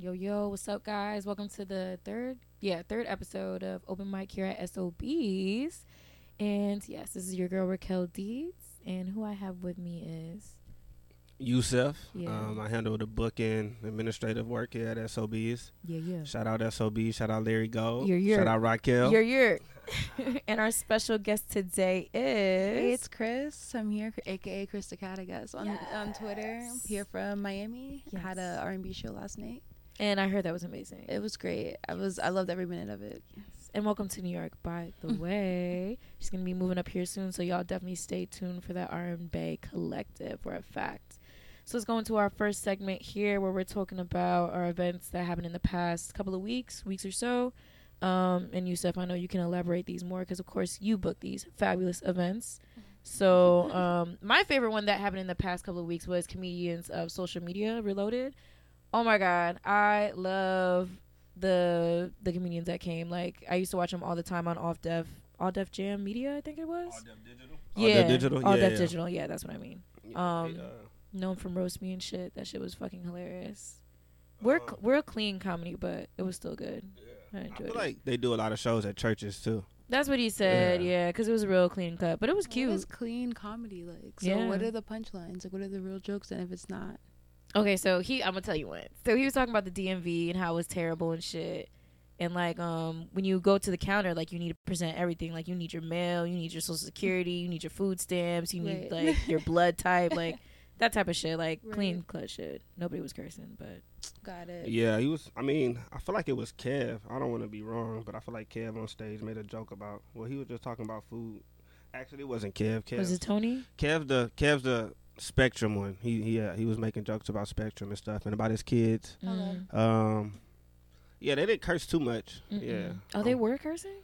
Yo, yo, what's up, guys? Welcome to the third, yeah, third episode of Open Mic here at SOBs. And yes, this is your girl Raquel Deeds, and who I have with me is Yusef. Yeah. Um, I handle the booking administrative work here at SOBs. yeah, yeah, Shout out SOB. Shout out Larry Gold. You're- you're- Shout out Raquel. you're you're. and our special guest today Hey, is it's Chris. I'm here, aka Chris Decadagas on on Twitter. I'm here from Miami. Yes. Had a R&B show last night. And I heard that was amazing. It was great. I was I loved every minute of it. Yes. And welcome to New York, by the way. She's gonna be moving up here soon, so y'all definitely stay tuned for that RNBae collective for a fact. So let's go into our first segment here, where we're talking about our events that happened in the past couple of weeks, weeks or so. Um, and Yusuf, I know you can elaborate these more because, of course, you book these fabulous events. So um, my favorite one that happened in the past couple of weeks was comedians of social media reloaded. Oh my god, I love the the comedians that came. Like I used to watch them all the time on Off Def All Def Jam Media, I think it was. Digital. yeah, Digital. All yeah, Def yeah. Digital. Yeah, that's what I mean. Yeah, Um, they, uh, Known from roast me and shit. That shit was fucking hilarious. We're uh, we're a clean comedy, but it was still good. I I enjoyed feel it. like they do a lot of shows at churches too. That's what he said. Yeah. Yeah, because it was a real clean cut, but it was What cute. is clean comedy like? So Yeah. what are the punchlines? Like what are the real jokes? And if it's not, Okay, so he I'm gonna tell you one. So he was talking about the DMV and how it was terrible and shit. And like um when you go to the counter, like you need to present everything. Like you need your mail, you need your social security, you need your food stamps, you need Right. like your blood type, like that type of shit. Like clean Right. cut shit. Nobody was cursing, but got it. Yeah, he was. I mean, I feel like it was Kev. I don't want to be wrong, but I feel like Kev on stage made a joke about. Well, he was just talking about food. Actually, it wasn't Kev. Kev. was it Tony? Kev the Kev's the Spectrum one. He he uh, he was making jokes about Spectrum and stuff and about his kids. Okay. Mm. Um, yeah, they didn't curse too much. Mm-mm. Yeah. Oh, they Um, were cursing?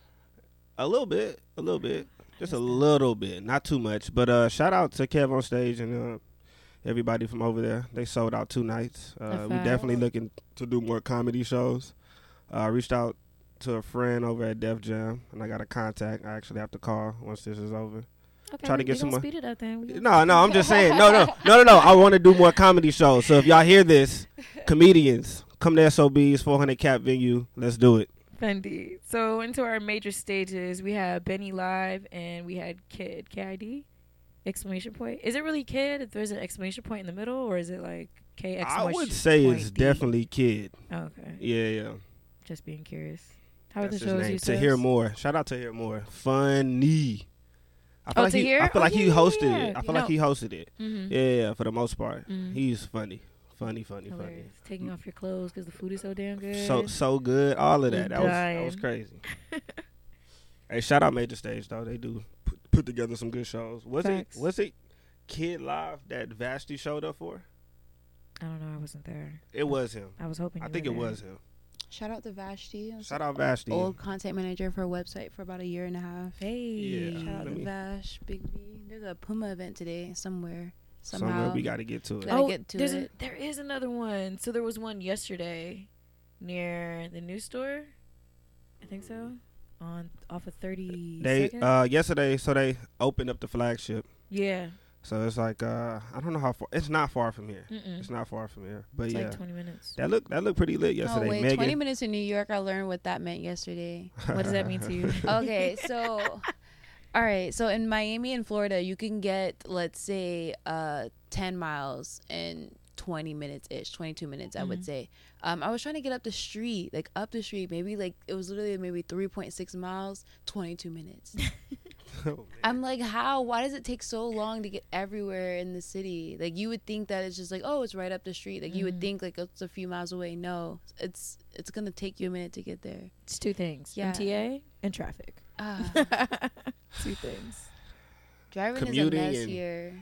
a little bit, a little bit, just a little bit, not too much. But uh, shout out to Kev on stage and uh, everybody from over there. They sold out two nights. Uh, we fact. definitely looking to do more comedy shows. Uh, I reached out to a friend over at Def Jam, and I got a contact. I actually have to call once this is over. Okay, try to get some more- speed it up then. No, no, I'm just saying. No, no, no, no, no. I want to do more comedy shows. So if y'all hear this, comedians, come to SOB's 400 cap venue. Let's do it. Fendi. So into our major stages, we have Benny Live and we had Kid KID exclamation point. Is it really Kid? If there's an exclamation point in the middle, or is it like K I would say it's D? definitely Kid. okay. Yeah, yeah. Just being curious. How are That's the his shows you To hear more. Shout out to hear more. Funny. I feel Oh, like to he? I feel Oh, like he hosted yeah, it. I feel You like he hosted it. Mm-hmm. Yeah, yeah, for the most part. Mhm. He's funny. Funny, funny, Hilarious. Taking off your clothes because the food is so damn good. So so good. All of that. That was that was crazy. hey, shout out Major Stage though. They do put, put together some good shows. Was Facts. it was it Kid Live that Vashti showed up for? I don't know. I wasn't there. It was him. I was hoping. I think it there. was him. Shout out to Vashti. Shout out Vashti. Old content manager for a website for about a year and a half. Hey. Yeah. Shout out Let to me- Vash, Big V. There's a Puma event today somewhere. Somewhere Somehow. we got to get to it. Gotta oh, get to there's it. A, there is another one. So there was one yesterday near the new store. I think so. On off of thirty. They uh yesterday, so they opened up the flagship. yeah. So it's like uh I don't know how far. It's not far from here. Mm-mm. It's not far from here. But It's yeah, like twenty minutes. that looked that looked pretty lit yesterday. Oh yesterday. wait, Megan, 20 minutes in New York. I learned what that meant yesterday. what does that mean to you? okay, so all right, so in Miami and Florida, you can get let's say uh 10 miles in 20 minutes ish, 22 minutes, I Mhm. would say. Um I was trying to get up the street, like up the street, maybe like it was literally maybe 3.6 miles, 22 minutes. Oh. I'm like, how? Why does it take so long to get everywhere in the city? Like you would think that it's just like, oh, it's right up the street. Like you Mhm. would think like it's a few miles away. No, it's it's gonna take you a minute to get there. It's two things. Yeah. MTA and traffic. Ah, two things. driving Commuting is a mess here.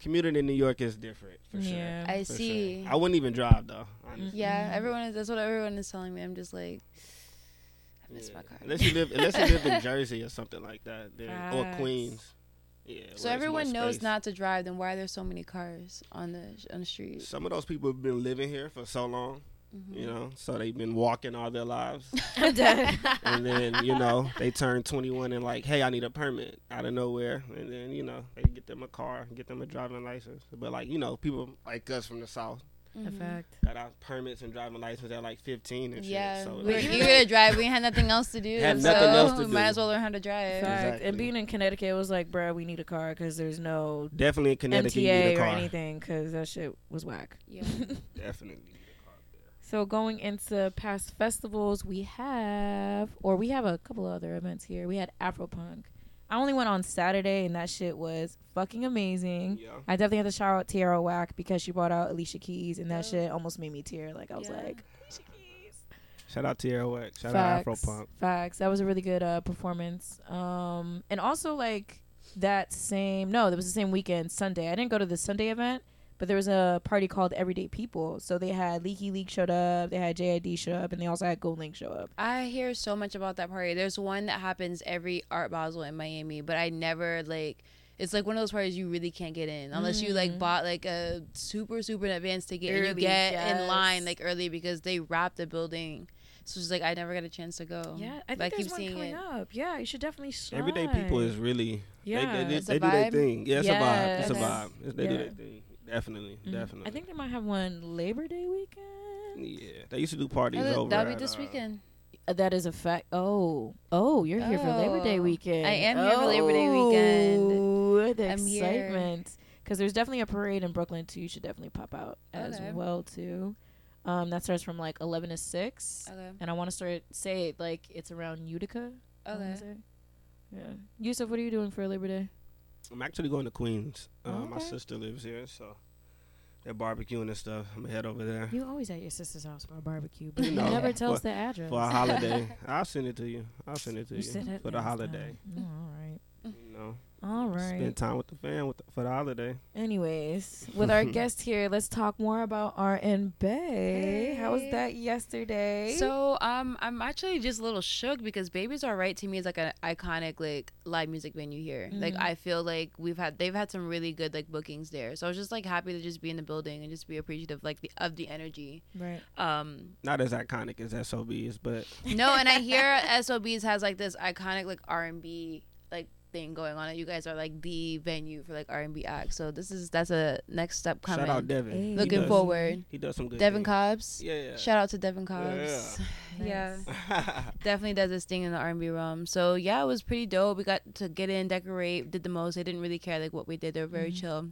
Commuting in New York is different for Yeah. sure. I for see. Sure. I wouldn't even drive though. Honestly. Yeah, everyone is. That's what everyone is telling me. I'm just like, Miss Yeah. my car. Unless you live, unless you live in Jersey or something like that, then, or Queens. Yeah. so everyone knows not to drive. Then why are there so many cars on the on the street? Some of those people have been living here for so long, Mhm. you know, so they've been walking all their lives. And then you know they turn 21 and like hey i need a permit out of nowhere and then you know they get them a car get them a driving license but like you know people like us from the south Mm-hmm. A fact. Got our permits and driving license at like 15 and Yeah, shit. So we, like, you gonna drive. We had nothing else to do. Had so nothing else to Might do. as well learn how to drive. Exactly. And being in Connecticut, it was like, bruh, we need a car because there's no definitely in Connecticut, you need MTA a or anything because that shit was whack. Yeah. Definitely need a car. So going into past festivals, we have, or we have a couple of other events here. We had Afropunk. I only went on Saturday, and that shit was fucking amazing. Yeah. I definitely had to shout out Tierra Whack because she brought out Alicia Keys, and that Oh. shit almost made me tear. Like I was Yeah. like, Alicia Keys. Shout out to Airwax. Shout Facts. out Afropunk. Facts. That was a really good uh, performance. Um, and also like that same no, that was the same weekend, Sunday. I didn't go to the Sunday event, but there was a party called Everyday People. So they had Leaky Leak showed up, they had JID show up, and they also had GoldLink show up. I hear so much about that party. There's one that happens every Art Basel in Miami, but I never like. It's like one of those parties you really can't get in unless you like Mhm. bought like a super super advanced advance ticket and you Early, get in line like early because they wrap the building. So it's like I never got a chance to go. Yeah, I But think keep there's one seeing coming it. up. Yeah, you should definitely slide. Everyday people is really yeah. they, they, It's they, a do their vibe? thing. Yeah, it's a vibe. It's a vibe. It's, they do Yeah. their thing. Definitely, Mhm. definitely. I think they might have one Labor Day weekend. Yeah, they used to do parties Oh, over. that'll be this uh, weekend. Uh, That is a fact. Oh, oh, you're here for Labor Day Oh, weekend. I am here for Labor Day weekend. Oh, the I'm excitement. Because there's definitely a parade in Brooklyn too. You should definitely pop out as Okay. well too. Um, that starts from like 11 to 6. Okay. And I want to start say like it's around Utica. Okay. Yeah. Yusuf, what are you doing for Labor Day? I'm actually going to Queens. Uh, My sister lives here, so they're barbecuing and stuff. I'm gonna head over there You always at your sister's house for a barbecue, but you, You know, never tell us the address. for a holiday. I'll send it to you. I'll send it to you, it for the holiday. Oh, all right. You know, All right. spend time with the fam with the, for the holiday. Anyways, with our guest here, let's talk more about RNBae. How was that yesterday? So um, I'm actually just a little shook because Baby's All Right to me is like an iconic like live music venue here. Like Mhm. I feel like we've had they've had some really good like bookings there. So I was just like happy to just be in the building and just be appreciative like the, of the energy. right. Um, Not as iconic as SOBs, but no, and I hear SOBs has like this iconic like R and B like thing going on. And you guys are like the venue for like R and B acts. So this is that's a next step coming. shout out Devin. Hey. He Looking does- forward. He does some good. Devin things. Cobbs. Yeah. yeah. Shout out to Devin Cobbs. Yeah. definitely does this thing in the R&B realm. So yeah, it was pretty dope. We got to get in, decorate, did the most. They didn't really care like what we did. They were very Mhm. chill,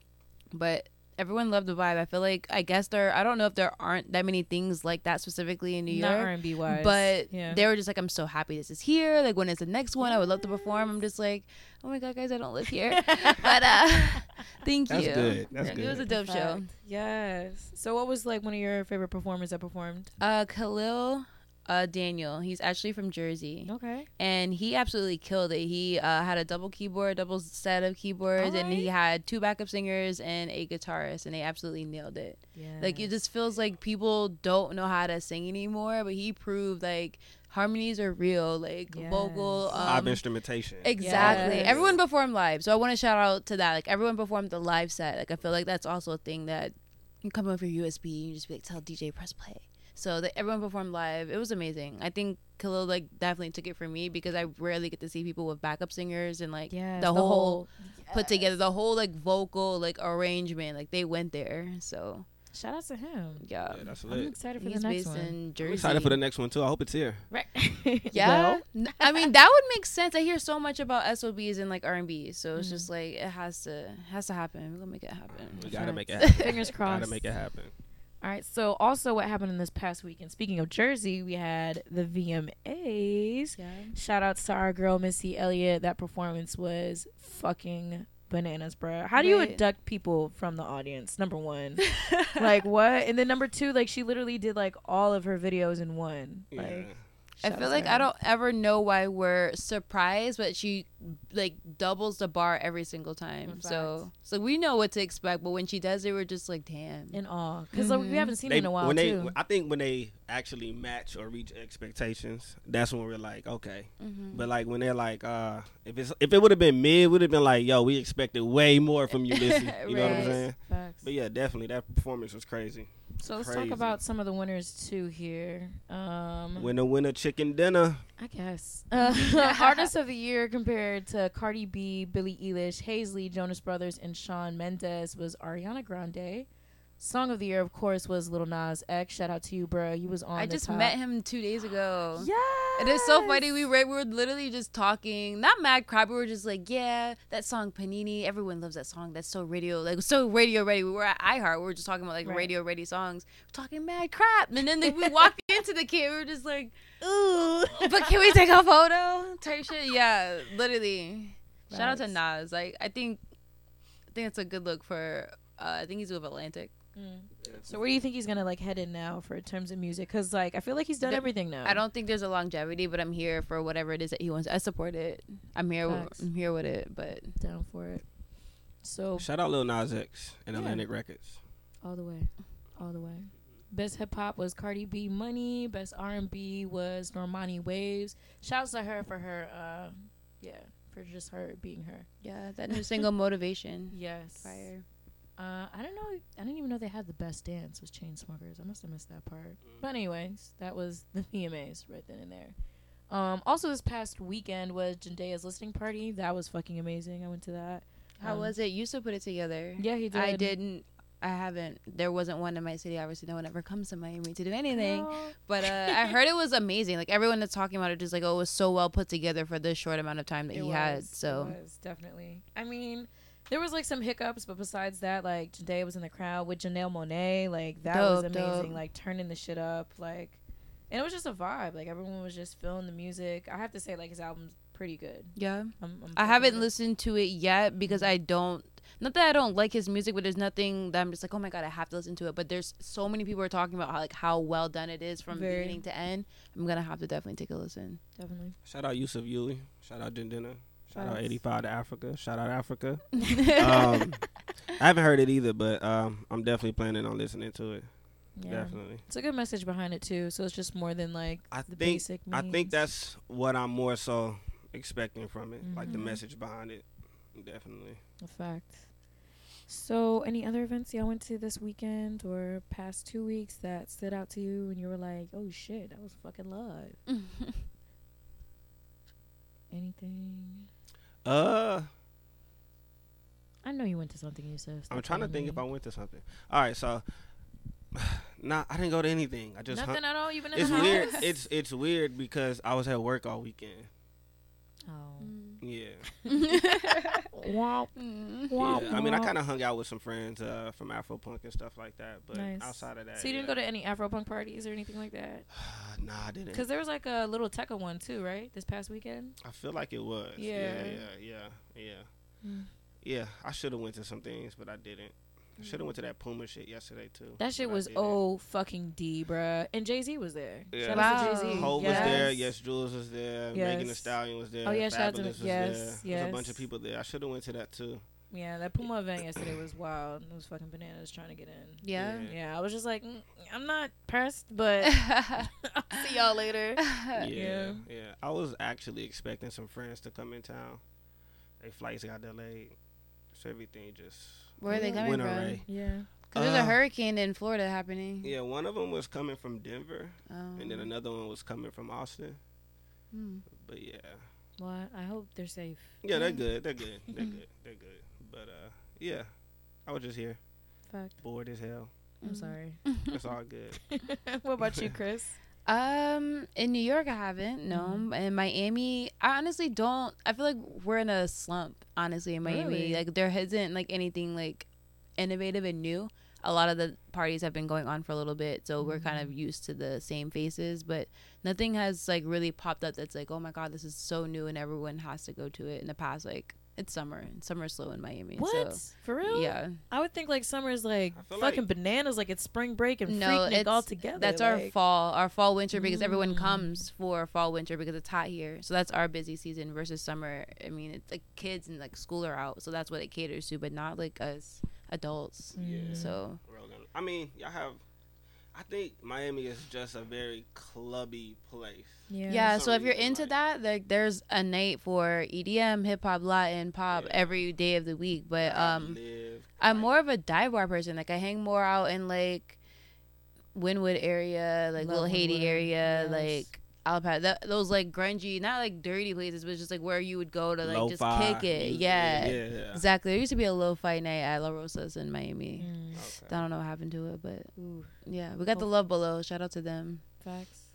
but everyone loved the vibe. I feel like I guess there. I don't know if there aren't that many things like that specifically in New York. Not York. R&B wise, But yeah. they were just like, I'm so happy this is here. Like when it's the next one, I would love to perform. I'm just like, oh my god, guys, I don't live here. but uh, thank That's you. good. That's It was a good. dope show. Yes. So, what was like one of your favorite performers that performed? Uh, Khalil. Uh, Daniel, he's actually from Jersey. Okay. and he absolutely killed it. He uh, had a double keyboard, double set of keyboards, and he had two backup singers and a guitarist, and they absolutely nailed it. Yeah. Like it just feels like people don't know how to sing anymore, but he proved like harmonies are real, like vocal. Yes. Live Um, instrumentation. Exactly. Yes. Everyone performed live, so I want to shout out to that. Like everyone performed the live set. Like I feel like that's also a thing that you come over your USB, and you just be like, tell DJ press play. So that everyone performed live. It was amazing. I think Khalil like definitely took it for me because I rarely get to see people with backup singers and like yes, the whole put yes. together the whole like vocal like arrangement. Like they went there. So Shout out to him. yeah. yeah, that's I'm excited for He's the next one. in Jersey. I'm excited for the next one too. I hope it's here. Right. Yeah, Well, N- I mean that would make sense. I hear so much about SOBs and like R and B, so it's Mhm. just like it has to has to happen. We're gonna make it happen. We gotta make it happen. Fingers crossed. Gotta make it happen. All right. So, also, what happened in this past weekend? Speaking of Jersey, we had the VMAs. Yeah. Shout out to our girl Missy Elliott. That performance was fucking bananas, bro. How do you Right. abduct people from the audience? Number one, like what? And then number two, like she literally did like all of her videos in one. Yeah. Like, I feel like to I don't ever know why we're surprised, but she like doubles the bar every single time. So so we know what to expect, but when she does it, we're just like, damn. in awe because like, we Mhm. haven't seen They- her in a while when they, too. I think when they actually match or reach expectations, that's when we're like, okay. Mhm. But like when they're like, uh, if it's if it would have been mid, would have been like, yo, we expected way more from you, Missy. You know what I'm saying? Facts. But yeah, definitely that performance was crazy. So let's crazy. talk about some of the winners too here. Um, Winner, winner, chicken dinner. I guess. Uh, Artist of the year compared to Cardi B, Billie Eilish, Halsey, Jonas Brothers, and Shawn Mendes was Ariana Grande. Song of the year, of course, was Little Nas X. Shout out to you, bro. You was on. I just top. met him two days ago. Yeah. It is so funny. We were, we were literally just talking, not mad crap. We were just like, yeah, that song Panini. Everyone loves that song. That's so radio, like so radio ready. We were at iHeart. We were just talking about like Right. radio ready songs. We're talking mad crap, and then like, we walked into the kid. We were just like, Ooh. but can we take a photo? Type shit. Yeah, literally. Shout out to Nas. Like I think, I think it's a good look for. Uh, I think he's with Atlantic. Mm. So where do you think he's gonna like head in now for terms of music? Cause like I feel like he's done The- everything now. I don't think there's a longevity, but I'm here for whatever it is that he wants. I support it. I'm here. Facts. I'm here with it. But down for it. So Shout out Lil Nas X and Yeah. Atlantic Records. all the way, all the way. Best hip hop was Cardi B, Money. Best R and B was Normani Waves. Shouts to her for her, uh, yeah, for just her being her. yeah, that new single motivation. Yes. Fire. Uh, I don't know. I didn't even know they had the best dance was Chainsmokers. I must have missed that part. But anyways, that was the VMAs right then and there. Um, also this past weekend was Jidenna's listening party. That was fucking amazing. I went to that. How Um, was it? You still put it together. Yeah, he did. I didn't. I haven't. There wasn't one in my city. Obviously, no one ever comes to Miami to do anything. Oh. But uh, I heard it was amazing. Like everyone that's talking about it, just like oh, it was so well put together for this short amount of time that It he had. So it was definitely. I mean, there was like some hiccups, but besides that, like Jidenna was in the crowd with Janelle Monáe. Like that was amazing. dope. Like turning the shit up. Like, and it was just a vibe. Like everyone was just feeling the music. I have to say, like his album's pretty good. yeah, I'm, I'm I haven't with listened to it yet because mm-hmm. I don't. Not that I don't like his music, but there's nothing that I'm just like, oh my god, I have to listen to it. But there's so many people are talking about how like how well done it is from Very. beginning to end. I'm gonna have to definitely take a listen. Definitely. Shout out Yusuf Yuli. Shout out Jidenna. Shout out 85 to Africa. Shout out Africa. um, I haven't heard it either, but um, I'm definitely planning on listening to it. Yeah. Definitely. It's a good message behind it too. So it's just more than like I the think basic. I think that's what I'm more so expecting from it, like the Mhm. message behind it. Definitely. a fact. So, any other events y'all went to this weekend or past two weeks that stood out to you and you were like, "Oh shit, that was fucking live." Anything? Uh, I know you went to something, Yusuf. I'm trying to telling think if. I went to something. All right, so nah, I didn't go to anything. I just hung- nothing at all. You've been in it's the house. weird. It's it's weird because I was at work all weekend. oh. Mm. Womp, yeah. I mean, I kind of hung out with some friends uh, from Afropunk and stuff like that. But Nice. outside of that, So you didn't yeah. go to any Afropunk parties or anything like that? nah, I didn't. Because there was like a little Tekka one too, right? This past weekend. I feel like it was. Yeah. Yeah, yeah, yeah, yeah. Mm. Yeah, I should have went to some things, but I didn't. I should have went to that Puma shit yesterday too. That shit was oh fucking D, bruh. And Jay Z was there. Yeah. Shout out to Jay Z. Hov was there. Yes, Jules was there. Megan Thee Stallion was there. Oh, yeah, shout out to Fabolous the- was yes, there. There's a bunch of people there. I should have went to that too. Yeah, that Puma event yesterday was wild. It was fucking bananas trying to get in. Yeah. Yeah, I was just like, mm, I'm not pressed, but I'll see y'all later. Yeah, Yeah. yeah, I was actually expecting some friends to come in town. Their flights got delayed, so everything just Where are they coming went from? away. Yeah. Because there's a Uh, hurricane in Florida happening. Yeah, one of them was coming from Denver, Oh. and then another one was coming from Austin. Hmm. But yeah, Well, I hope they're safe. yeah, they're good. They're good. They're good. They're good. But uh, yeah, I was just here, Fact. bored as hell. I'm Mm. sorry. It's all good. what about you, Chris? Um, in New York, I haven't. No, Mhm. in Miami, I honestly don't. I feel like we're in a slump. Honestly, in Miami, Really? like there isn't like anything like innovative and new. A lot of the parties have been going on for a little bit, so we're kind of used to the same faces. But nothing has like really popped up that's like, oh my god, this is so new, and everyone has to go to it. In the past, like it's summer, and summer's slow in Miami. What? So, For real? yeah, I would think like summer's like fucking like- bananas, like it's spring break and No, freaknik it's- all together. That's our fall, our fall winter because everyone Mm. comes for fall winter because it's hot here. So that's our busy season versus summer. I mean, it's like kids and like school are out, so that's what it caters to, but not like us adults. Mm. So I mean, y'all have. I think Miami is just a very clubby place. Yeah. yeah, so if you're into like- that, like there's a night for EDM, hip hop, Latin, pop Yeah. every day of the week. But I um, live, I'm like, more of a dive bar person. Like I hang more out in like Wynwood area, like Little Haiti area, yes. like Allapattah. That, those like grungy, not like dirty places, but just like where you would go to like just Lo-fi. kick it. Yeah, Yeah. yeah, yeah. Exactly. There used to be a lo-fi night at La Rosa's in Miami. Mm, Okay. I don't know what happened to it, but ooh, yeah, we got the Oh. love below. Shout out to them. facts.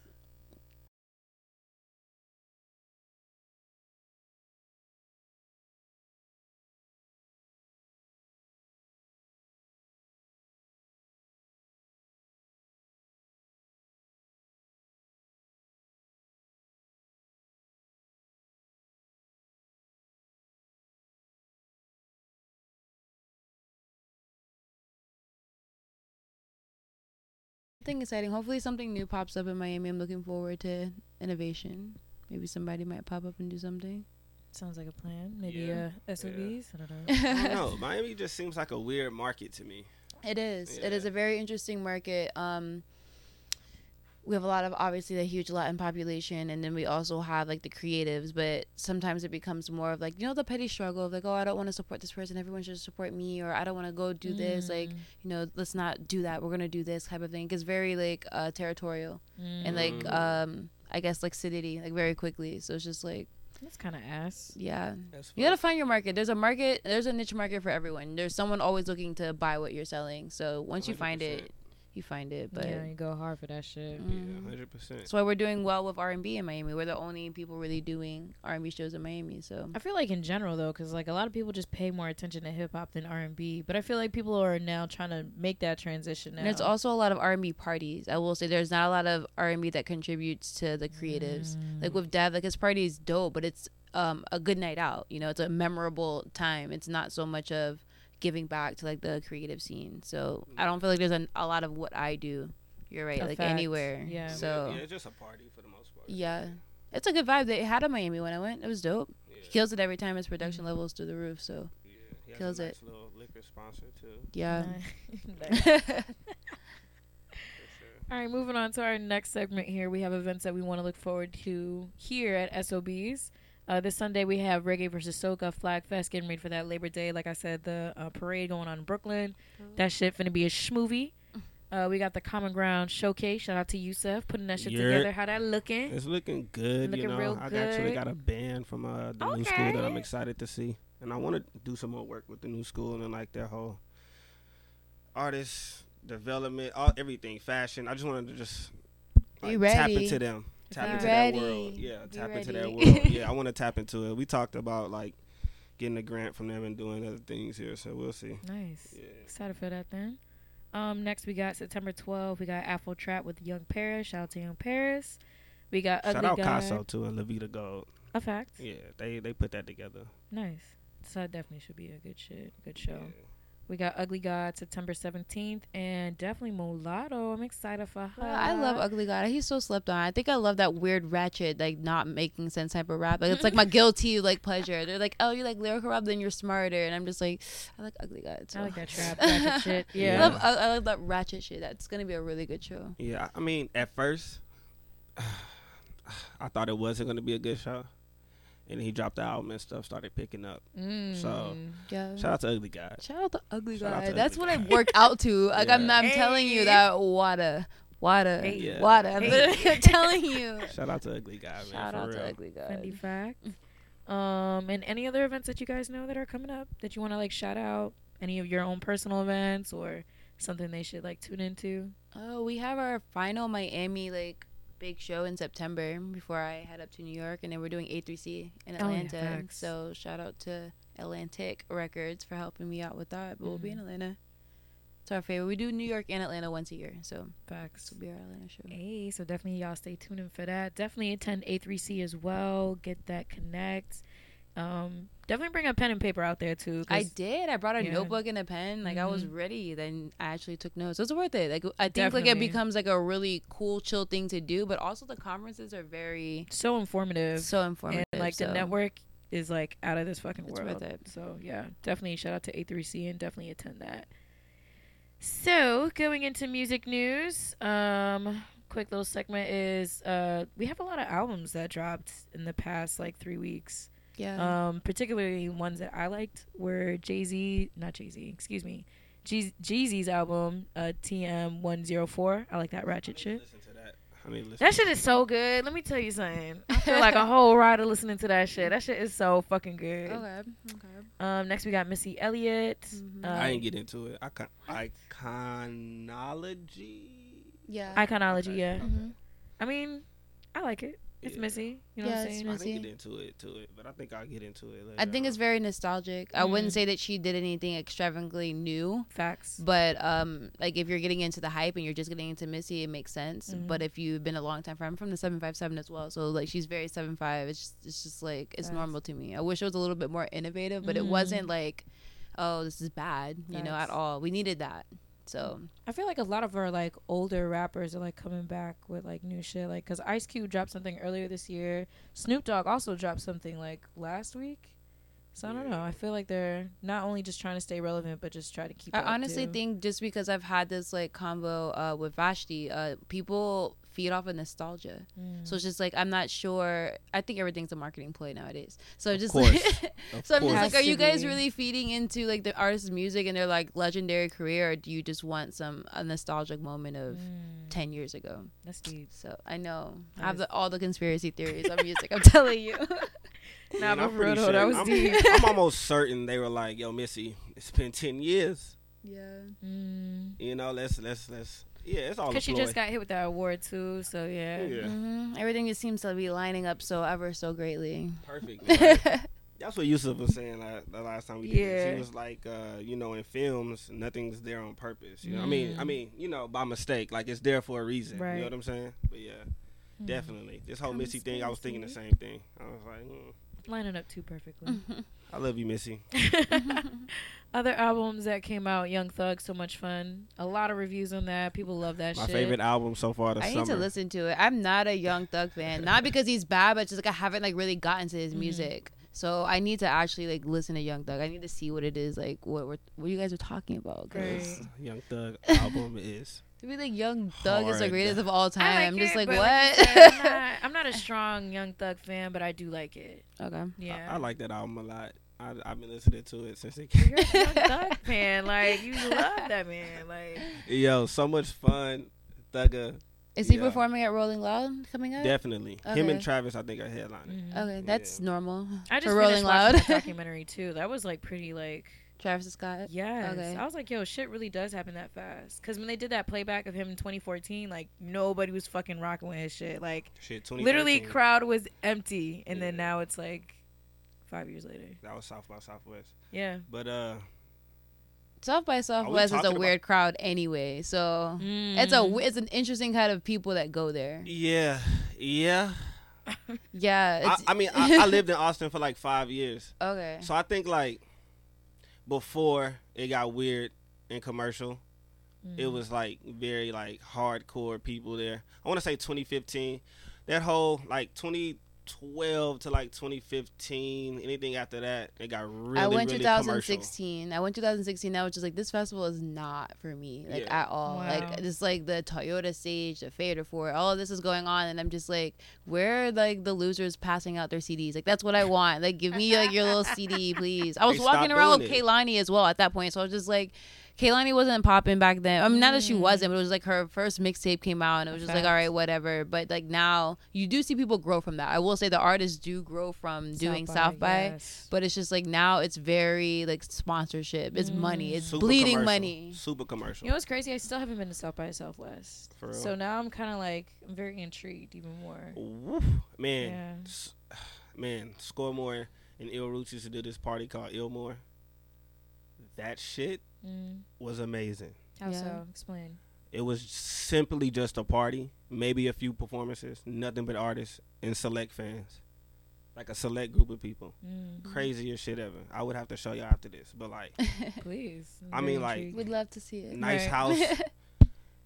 Something exciting. Hopefully, something new pops up in Miami. I'm looking forward to innovation. Maybe somebody might pop up and do something. Sounds like a plan. Maybe Yeah. uh, SOBs. I don't know. I don't know. Miami just seems like a weird market to me. It is. It is a very interesting market. Um, we have a lot of obviously the huge Latin population, and then we also have like the creatives. But sometimes it becomes more of like you know the petty struggle of like oh I don't want to support this person, everyone should support me, or I don't want to go do this. Like Mm, you know let's not do that. We're gonna do this type of thing. It's very like uh, territorial and like Mm. um I guess like city like very quickly. So it's just like that's kind of ass. yeah. You gotta find your market. There's a market. There's a niche market for everyone. There's someone always looking to buy what you're selling. So once you find it, you find it. But yeah, you go hard for that shit. Mm. Yeah, hundred percent. that's why we're doing well with R and B in Miami. We're the only people really doing R and B shows in Miami. So I feel like in general though, because like a lot of people just pay more attention to hip hop than R and B, but I feel like people are now trying to make that transition now. and there's also a lot of R and B parties. I will say there's not a lot of R and B that contributes to the creatives. Mm. Like with Dev, like his party is dope, but it's um a good night out. You know, it's a memorable time. It's not so much of giving back to like the creative scene. So mm. I don't feel like there's an, a lot of what I do. You're right, A like fact. anywhere. Yeah. So yeah, it's just a party for the most part. Yeah. it's a good vibe. They had a Miami when I went. It was dope. yeah, He kills it every time. His production mm-hmm. levels through the roof. So yeah. He has kills a it. Little liquor sponsor too. yeah. Sure. All right, moving on to our next segment here. We have events that we want to look forward to here at SOBs. Uh, this Sunday we have Reggae versus Soca Flag Fest getting ready for that Labor Day. Like I said, the uh, parade going on in Brooklyn. That shit finna be a schmovie. Uh, we got the Common Ground Showcase. Shout out to Yusef putting that shit Yeah. together. How that looking? It's looking good. Looking you know, real I good. actually got a band from uh, the new school that I'm excited to see, and I want to do some more work with the new school and like their whole artist development, all everything, fashion. I just wanted to just Be like, tap ready. into them, tap into that world. Yeah, tap into that world. Yeah, I want to tap into it. We talked about like getting a grant from them and doing other things here, so we'll see. Nice. Yeah. Excited for that then. Um, next we got September 12th. We got Afro Trap with Young Paris. Shout out to Young Paris. We got Ugly Shout out God. Casso too and Levita Gold. A fact. Yeah, they they put that together. Nice. So that definitely should be a good shit. Good show. Yeah. We got Ugly God September 17th and definitely Mulatto. I'm excited for her. Well, I love Ugly God. He's so slept on. I think I love that weird ratchet, like not making sense type of rap. Like it's like my guilty like pleasure. They're like, oh, you like lyrical rap, then you're smarter, and I'm just like, I like Ugly God. So. I like that trap ratchet shit. I Yeah. love, I, I love that ratchet shit. That's gonna be a really good show. Yeah, I mean, at first, I thought it wasn't going to be a good show. And he dropped the album and stuff started picking up. Mm. So, Yeah. Shout out to Ugly God. Shout out to Ugly Shout out God. to That's Ugly what I God. work out to. Like I'm, I'm telling you that water, water, Hey. Yeah. water. I'm Hey. telling you. Shout out to Ugly God, man. Shout out real. to Ugly God. Fendi fact. Um, and any other events that you guys know that are coming up that you want to like shout out? Any of your own personal events or something they should like tune into? Oh, we have our final Miami like big show in September before I head up to New York, and then we're doing A3C in Oh, yeah, Atlanta. so shout out to Atlantic Records for helping me out with that. But we'll be in Mm-hmm. Atlanta. It's our favorite. We do New York and Atlanta once a year, so Facts. will be our Atlanta show. Hey, so definitely y'all stay tuned in for that. Definitely attend A3C as well. Get that connect. Um, definitely bring a pen and paper out there too. I did. I brought a Yeah. notebook and a pen. Like I was Mhm. ready. Then I actually took notes. It was worth it. Like I think like it becomes like a really cool, chill thing to do. But also the conferences are very so informative. so informative. and like the network is like out of this fucking It's world. worth it. So yeah, definitely shout out to A3C and definitely attend that. So going into music news, um, quick little segment is uh we have a lot of albums that dropped in the past like three weeks. Yeah. Um, particularly ones that I liked were Jay Z, not Jay Z, excuse me, Jeez- Jeezy's album, uh, TM one zero four. I like that ratchet shit. That. I need to listen. That shit is so good. Let me tell you something. I feel like a whole rider listening to that shit. That shit is so fucking good. Okay. Okay. Um, next we got Missy Elliott. Mhm. Uh, I didn't get into it. Icon- iconology. Yeah. Iconology, Okay. yeah. Mhm. I mean, I like it. It's Yeah. Missy. You know Yeah, what I'm it's saying? I Missy. didn't get into it to it, but I think I'll get into it. Later I think it's very nostalgic. I Mm. wouldn't say that she did anything extravagantly new, Facts. but um, like if you're getting into the hype and you're just getting into Missy, it makes sense. Mhm. But if you've been a long time friend, I'm from the seven five seven as well, so like she's very seven five. It's just, it's just like it's Facts. normal to me. I wish it was a little bit more innovative, but Mhm. it wasn't like, oh, this is bad, you know, at all. We needed that. So I feel like a lot of our like older rappers are like coming back with like new shit. Like, cause Ice Cube dropped something earlier this year. Snoop Dogg also dropped something like last week. So I don't know. I feel like they're not only just trying to stay relevant, but just try to keep. I up, honestly too. think just because I've had this like combo uh, with Vashti, uh, people feed off of nostalgia. Mm. So it's just like I'm not sure. I think everything's a marketing ploy nowadays. So Of just course. like, so I'm just like, are you guys be. really feeding into like the artist's music and their like legendary career, or do you just want some a nostalgic moment of Mm, ten years ago? that's deep. So I know I have Nice. the, all the conspiracy theories on music. I'm telling you. Nah, but I'm for pretty real though, that was I'm, deep. I'm almost certain they were like, "Yo, Missy, it's been ten years. yeah. Mm. You know, let's let's let's yeah, it's all Cause she ploy. just got hit with that award too. So yeah. yeah, hmm Everything just seems to be lining up so ever so greatly. perfect. man. That's what Yusuf was saying la- the last time we did this. Yeah. He was like, uh, you know, in films, nothing's there on purpose. You know, I mean, I Mm. mean, you know, by mistake. Like it's there for a reason. Right. You know what I'm saying? But yeah, Mm. definitely. This whole Missy thing, I was thinking the same thing. I was like, mm, Lining up too perfectly. I love you, Missy. Other albums that came out, Young Thug, so much fun. A lot of reviews on that. People love that shit. My shit. favorite album so far this I summer. need to listen to it. I'm not a Young Thug fan, not because he's bad, but just like I haven't like really gotten to his Mhm. music. So I need to actually like listen to Young Thug. I need to see what it is like, what we're, what you guys are talking about. 'cause Right. Young Thug album is To be like Young Thug is the greatest of all time. I I'm just it, like what? I said, I'm, not, I'm not a strong Young Thug fan, but I do like it. okay. Yeah. I, I like that album a lot. I, I've been listening to it since it came. You're came. a Young Thug fan. Like you love that man. Like Yo, so much fun. Thugger, Is he Yeah. performing at Rolling Loud coming up? definitely. Him and Travis, I think, are headlining. mhm. Okay, that's Yeah. normal. I just for finished Rolling Loud. the documentary too. That was like pretty like Travis Scott. yes. Okay. I was like, yo, shit really does happen that fast. Because when they did that playback of him in 2014, like nobody was fucking rocking with his shit. Like Shit, literally, crowd was empty, and then now it's like five years later. That was South by Southwest. Yeah. But uh, South by Southwest is talking a about- weird crowd anyway, so it's a Mm. it's an interesting kind of people that go there. yeah, yeah. Yeah, I, I mean, I, I lived in Austin for like five years, okay. so I think like before it got weird and commercial, it Mm. was like very like hardcore people there. I want to say 2015, that whole like 2012 to like 2015. Anything after that, it got really I went really 2016. I went 2016. I was just like, this festival is not for me, like Yeah. at all. Wow. Like just like the Toyota stage, the Fader Fort all of this is going on, and I'm just like, where are like the losers passing out their CDs? Like that's what I want. Like give me like your little CD, please. I was They walking around with doing it. Kehlani as well at that point, so I was just like. Kehlani wasn't popping back then. I mean, not that she Mm. wasn't, but it was like her first mixtape came out, and it was just like, all right, whatever. But like now, you do see people grow from that. I will say the artists do grow from doing South by, yes. but it's just like now it's very like sponsorship. It's money. Mm. It's Super bleeding commercial. money. Super commercial. You know what's crazy? I still haven't been to South by Southwest. For real. So now I'm kind of like I'm very intrigued even more. Woof. Man, Yeah. s- man, Scoremore and Illroots used to do this party called Illmore. That shit Mm. was amazing. How Yeah. so? Explain. It was simply just a party, maybe a few performances, nothing but artists and select fans, like a select group of people. Mm. Craziest shit ever. I would have to show you after this, but like Please. I'm I very mean, like- We'd love to see it. nice Right. house.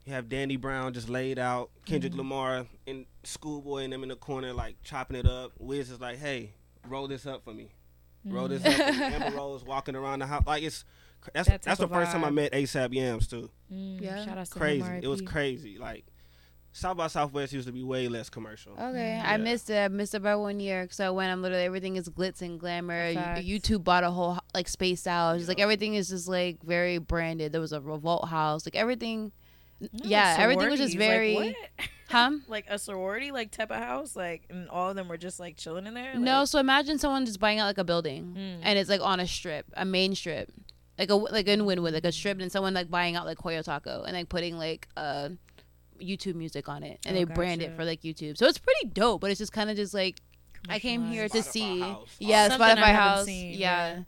You have Danny Brown just laid out, Kendrick Mhm. Lamar and Schoolboy and them in the corner like chopping it up. Wiz is like, "Hey, roll this up for me. Roll this Mm. up." For me. Amber Rose walking around the house like it's cr- that's That that's the of first time I met ASAP Yams too. Mm. Yeah. Shout out Crazy. him, It was crazy. Like South by Southwest used to be way less commercial. Okay, Mm. I missed it. I missed it by one year. So when I'm literally everything is glitz and glamour. Facts. You, YouTube bought a whole like space out. Just like everything is just like very branded. There was a Revolt House. Like everything. No, yeah, everything was just very, like, what? huh? like a sorority, like type of house, like, and all of them were just like chilling in there. No, so imagine someone just buying out like a building, Mm. and it's like on a strip, a main strip, like a like in Wynwood, like a strip, and someone like buying out like Coyo Taco and like putting like uh YouTube music on it, and Oh, they brand it for like YouTube. So it's pretty dope, but it's just kind of just like I came here to see, House. yeah, Something Spotify haven't House, seen, yeah.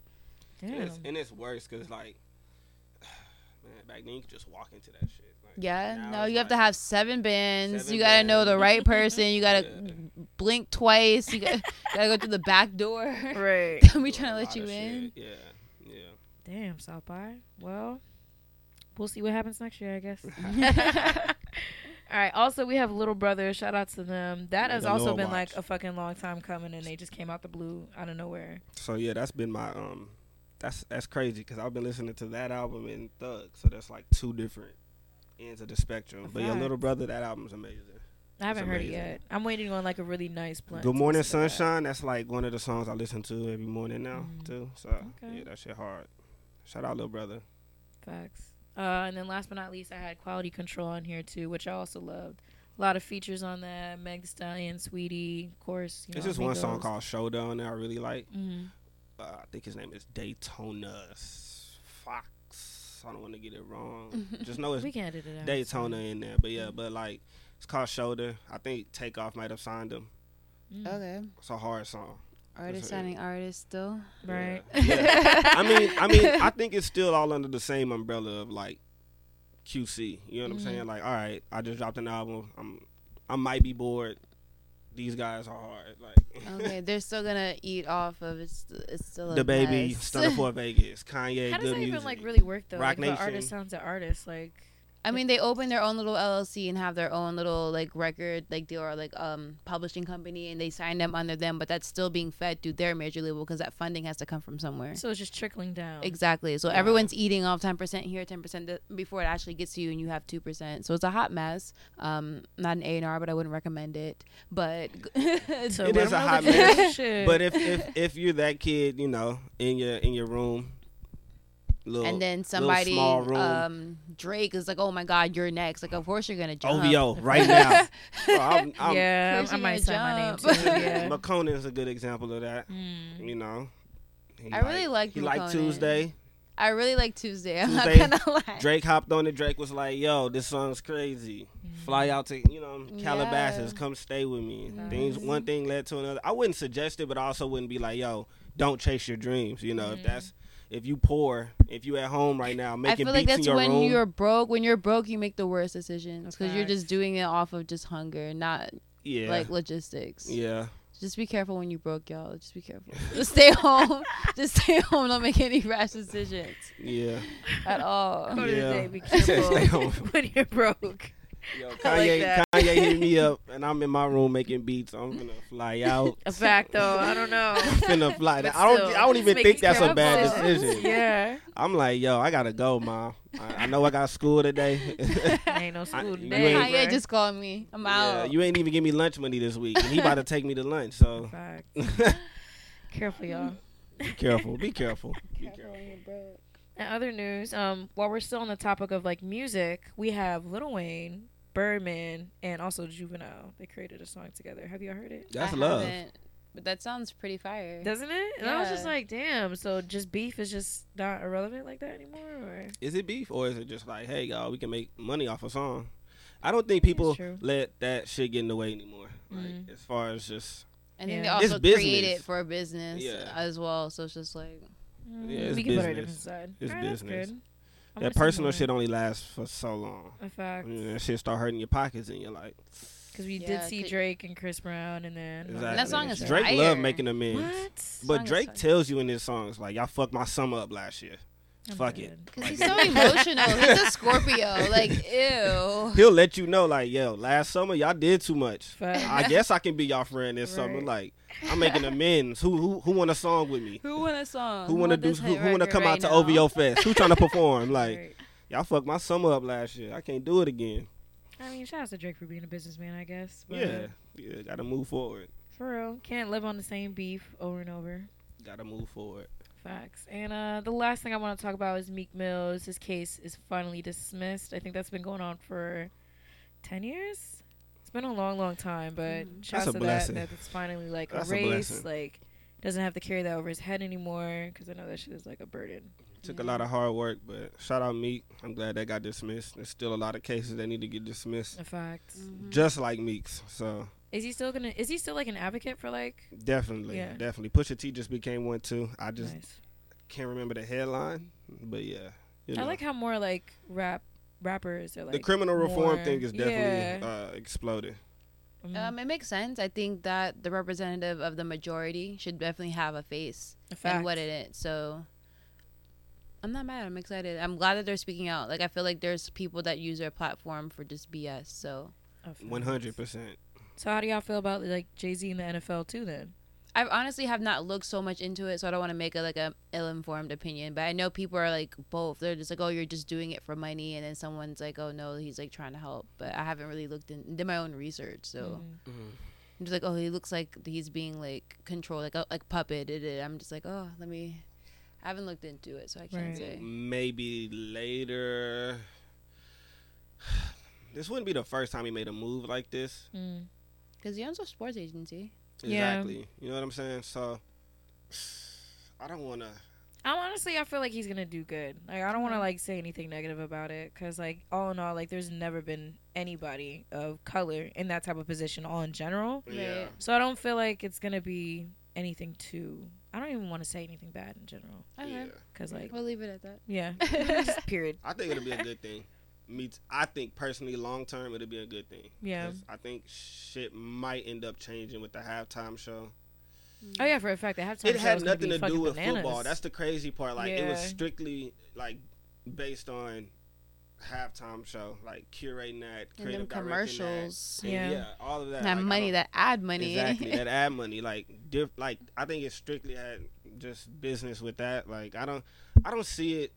yeah. And it's, and it's worse because like, man, back then you could just walk into that shit. Like, Yeah, now no, it's you have to have seven bins. Seven you gotta know the right person. You gotta Yeah. blink twice. You gotta, gotta go through the back door. Right. we doing trying to let you in. shit. Yeah, yeah. Damn, South by. Well, we'll see what happens next year, I guess. All right. Also, we have Little Brother. Shout out to them. That Yeah, has the also Lil been like a fucking long time coming, and they just came out the blue, out of nowhere. So yeah, that's been my um, that's that's crazy because I've been listening to that album and Thug, so that's like two different ends of the spectrum. A But your little brother, that album's amazing. I haven't heard it yet. I'm waiting on like a really nice blend. Good Morning listen to that. Sunshine, that's like one of the songs I listen to every morning now Mm. too. So Okay. yeah, that shit hard. Shout out, little brother. Facts. Uh, and then last but not least, I had Quality Control on here too, which I also loved. A lot of features on that. Meg Thee Stallion, Saweetie, of course. You There's know, just one song called Showdown that I really like. Mhm. Uh, I think his name is Daytona Fox. I don't want to get it wrong. just know it's We can edit it out. Daytona in there, but yeah, but like it's called Shoulder. I think Takeoff might have signed him. Mm. Okay, It's a hard song. Artist it. signing artist still. Right. Yeah. Yeah. I mean, I mean, I think it's still all under the same umbrella of like QC. You know what Mhm. I'm saying? Like, all right, I just dropped an album. I'm, I might be bored. These guys are hard. Like, Okay, they're still gonna eat off of it's. It's still the baby, mess. Stunna 4 Vegas, Kanye, How does good that music. even like really work though? Roc like, if an Nation. artist sounds an artist, like I mean, they open their own little LLC and have their own little like record like deal or like um publishing company, and they sign them under them, but that's still being fed through their major label because that funding has to come from somewhere. so it's just trickling down. Exactly. So Wow. everyone's eating off ten percent here, ten percent before it actually gets to you, and you have two percent. So it's a hot mess. Um, not an A and R, but I wouldn't recommend it. But So It let is them a hot mess, But if, if if you're that kid, you know, in your in your room, little and then somebody, um, Drake is like, "Oh my God, you're next!" Like, of course you're gonna jump. OVO right now. I'm, I'm, yeah, First I might gotta sign my name jump. too. Yeah. Makonnen is a good example of that. Mm. You know, He I really like. He liked Makonnen. Tuesday. I really like Tuesday. I'm Tuesday, not gonna lie. Drake hopped on it. Drake was like, "Yo, this song's crazy. Fly out to you know Calabasas. Yeah. Come stay with me." Mhm. Things one thing led to another. I wouldn't suggest it, but I also wouldn't be like, "Yo, don't chase your dreams." You know, Mhm. if that's if you poor, if you at home right now I making feel beats like that's in your when room, you're broke. When you're broke, you make the worst decisions because you're just doing it off of just hunger, not yeah, like logistics. yeah, Just be careful when you broke, y'all. Just be careful. Just stay home. Just stay home. Don't make any rash decisions yeah. at all. Quote of the Yeah. day, be careful when you're broke. Yo, Kanye, like Kanye hit me up, and I'm in my room making beats. I'm gonna fly out. A fact though, I don't know. I'm finna fly. But I don't. still, I don't even think these that's a bad decisions. decision. Yeah, I'm like, yo, I gotta go, mom. I, I know I got school today. ain't no school you today. ain't- Kanye bruh. just called me. I'm yeah, out. you ain't even give me lunch money this week, and he about to take me to lunch. So Fact. Careful, y'all. be careful. Be careful. Be careful. In other news, um, while we're still on the topic of like music, we have Lil Wayne, Birdman, and also Juvenile. They created a song together. Have you heard it? That's I love. haven't, But that sounds pretty fire. Doesn't it? And I was just like, damn. So just beef is just not irrelevant like that anymore, or Is it beef or is it just like, hey, y'all, we can make money off a song? I don't think people let that shit get in the way anymore. Like Mhm. as far as just I think Yeah. they also create it for a business Yeah. as well. So it's just like Mm. Yeah, it's we can put our business. different side. It's Alright, that's business. good. That personal shit only lasts for so long. A fact. And that shit start hurting your pockets, and you're like, Because we Yeah, did see Drake and Chris Brown, and then exactly. that song is Drake fire. love making amends. What? But Song Drake tells you in his songs like, y'all fucked my summer up last year. I'm Fuck dead. it. because he's so emotional. He's a Scorpio. Like ew. He'll let you know like, yo, last summer y'all did too much. Fact. I guess I can be y'all friend this summer. Like, I'm making amends. Who who who want a song with me? Who want a song? Who want to do? Who, who want to record come out right to? OVO Fest? Who trying to perform? Like, Right. y'all fucked my summer up last year. I can't do it again. I mean, shout out to Drake for being a businessman, I guess. But Yeah, yeah. Gotta move forward. For real. Can't live on the same beef over and over. Gotta move forward. Facts. And uh, the last thing I want to talk about is Meek Mills. His case is finally dismissed. I think that's been going on for ten years. It's been a long, long time, but Mhm. shouts to that blessing. that it's finally like That's a erased. blessing. Like doesn't have to carry that over his head anymore because I know that shit is like a burden. Took a lot of hard work, but shout out Meek. I'm glad that got dismissed. There's still a lot of cases that need to get dismissed, A fact. Mhm. just like Meek's. So Is he still gonna? Is he still like an advocate for like? definitely, Yeah. definitely. Pusha T just became one too. I just nice. can't remember the headline, but yeah. you I like how more like rap rappers are like the criminal reform more- thing is definitely Yeah. uh, exploded. Mhm. Um, it makes sense. I think that the representative of the majority should definitely have a face and what it is. So I'm not mad. I'm excited. I'm glad that they're speaking out. Like I feel like there's people that use their platform for just BS. So One hundred percent. So how do y'all feel about like Jay Z in the NFL too? Then I honestly have not looked so much into it, so I don't want to make a like a ill-informed opinion. But I know people are like both. They're just like, oh, you're just doing it for money, and then someone's like, oh no, he's like trying to help. But I haven't really looked in did my own research, so Mhm. I'm just like, oh, he looks like he's being like controlled, like a like puppeted. I'm just like, oh, let me. I haven't looked into it, so I can't Right. say. Maybe later. This wouldn't be the first time he made a move like this. Mm. Because he owns a sports agency. Yeah. Exactly. You know what I'm saying? So I don't want to. I'm honestly, I feel like he's gonna do good. Like I don't want to like say anything negative about it because like all in all, like there's never been anybody of color in that type of position all in general. Yeah. So I don't feel like it's gonna be anything too. I don't even want to say anything bad in general Okay, Yeah. because like we'll leave it at that. yeah, just period. I think it'll be a good thing. Me, t- I think personally, long term, it'll be a good thing. Yeah. 'Cause I think shit might end up changing with the halftime show. Oh yeah, for a fact, that halftime it show had is nothing be to do with bananas. football. That's the crazy part. Like it was strictly like based on halftime show, like curating that, And creative them directing that, commercials. and Yeah. yeah, all of that. That Like, money, uh, that ad money. Exactly, that ad money. Like, diff, like I think it strictly had just business with that. Like, I don't, I don't see it.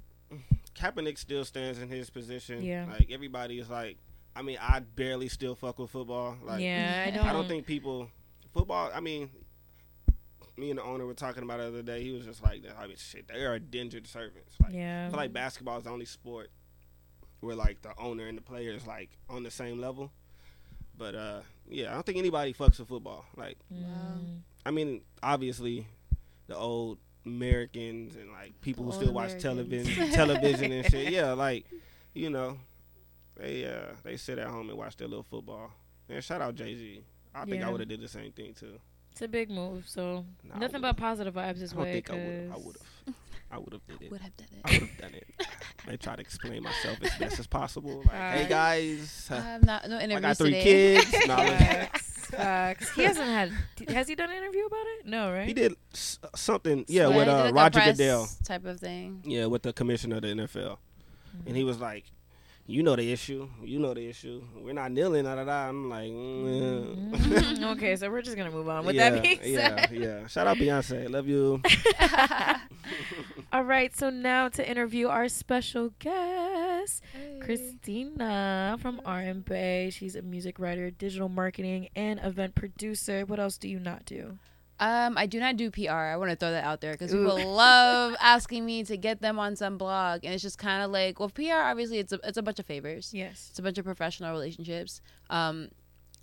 Kaepernick still stands in his position. Yeah. Like everybody is like, I mean, I barely still fuck with football. Like, yeah, I I don't. I don't think people football. I mean, me and the owner were talking about it the other day. He was just like, I mean, shit, they are indentured servants. Like, I Yeah, feel like basketball is the only sport where like the owner and the player is like on the same level. But uh, yeah, I don't think anybody fucks with football. Like, Mm. I mean, obviously, the old Americans and like people who still watch television, television and shit. Yeah, like you know, they uh they sit at home and watch their little football. And shout out Jay Z. I think Yeah. I would have did the same thing too. It's a big move, so Nah, nothing but positive vibes this I don't way. think I would. I would have. I would have did it. Would have done it. I would have done it. I try to explain myself as best as possible. Like, hey Uh, guys, I uh, have not no I got three today. kids. Nah, Facts, facts. He hasn't had. Has he done an interview about it? No, right? he did s- something. Yeah, Yeah, with uh, like, Roger Goodell. type of thing. Yeah, with the commissioner of the NFL. Mm-hmm. And he was like, "You know the issue. You know the issue. We're not kneeling." Da, da, da. I'm like, mm, Mhm. okay, so we're just gonna move on. With yeah, that being yeah, said, yeah. Shout out Beyonce. Love you. all right. So now to interview our special guest, Cristina from RNBae. She's a music writer, digital marketing, and event producer. What else do you not do? Um, I do not do PR. I want to throw that out there because people love asking me to get them on some blog, and it's just kind of like, well, PR obviously it's a it's a bunch of favors. Yes. It's a bunch of professional relationships. Um,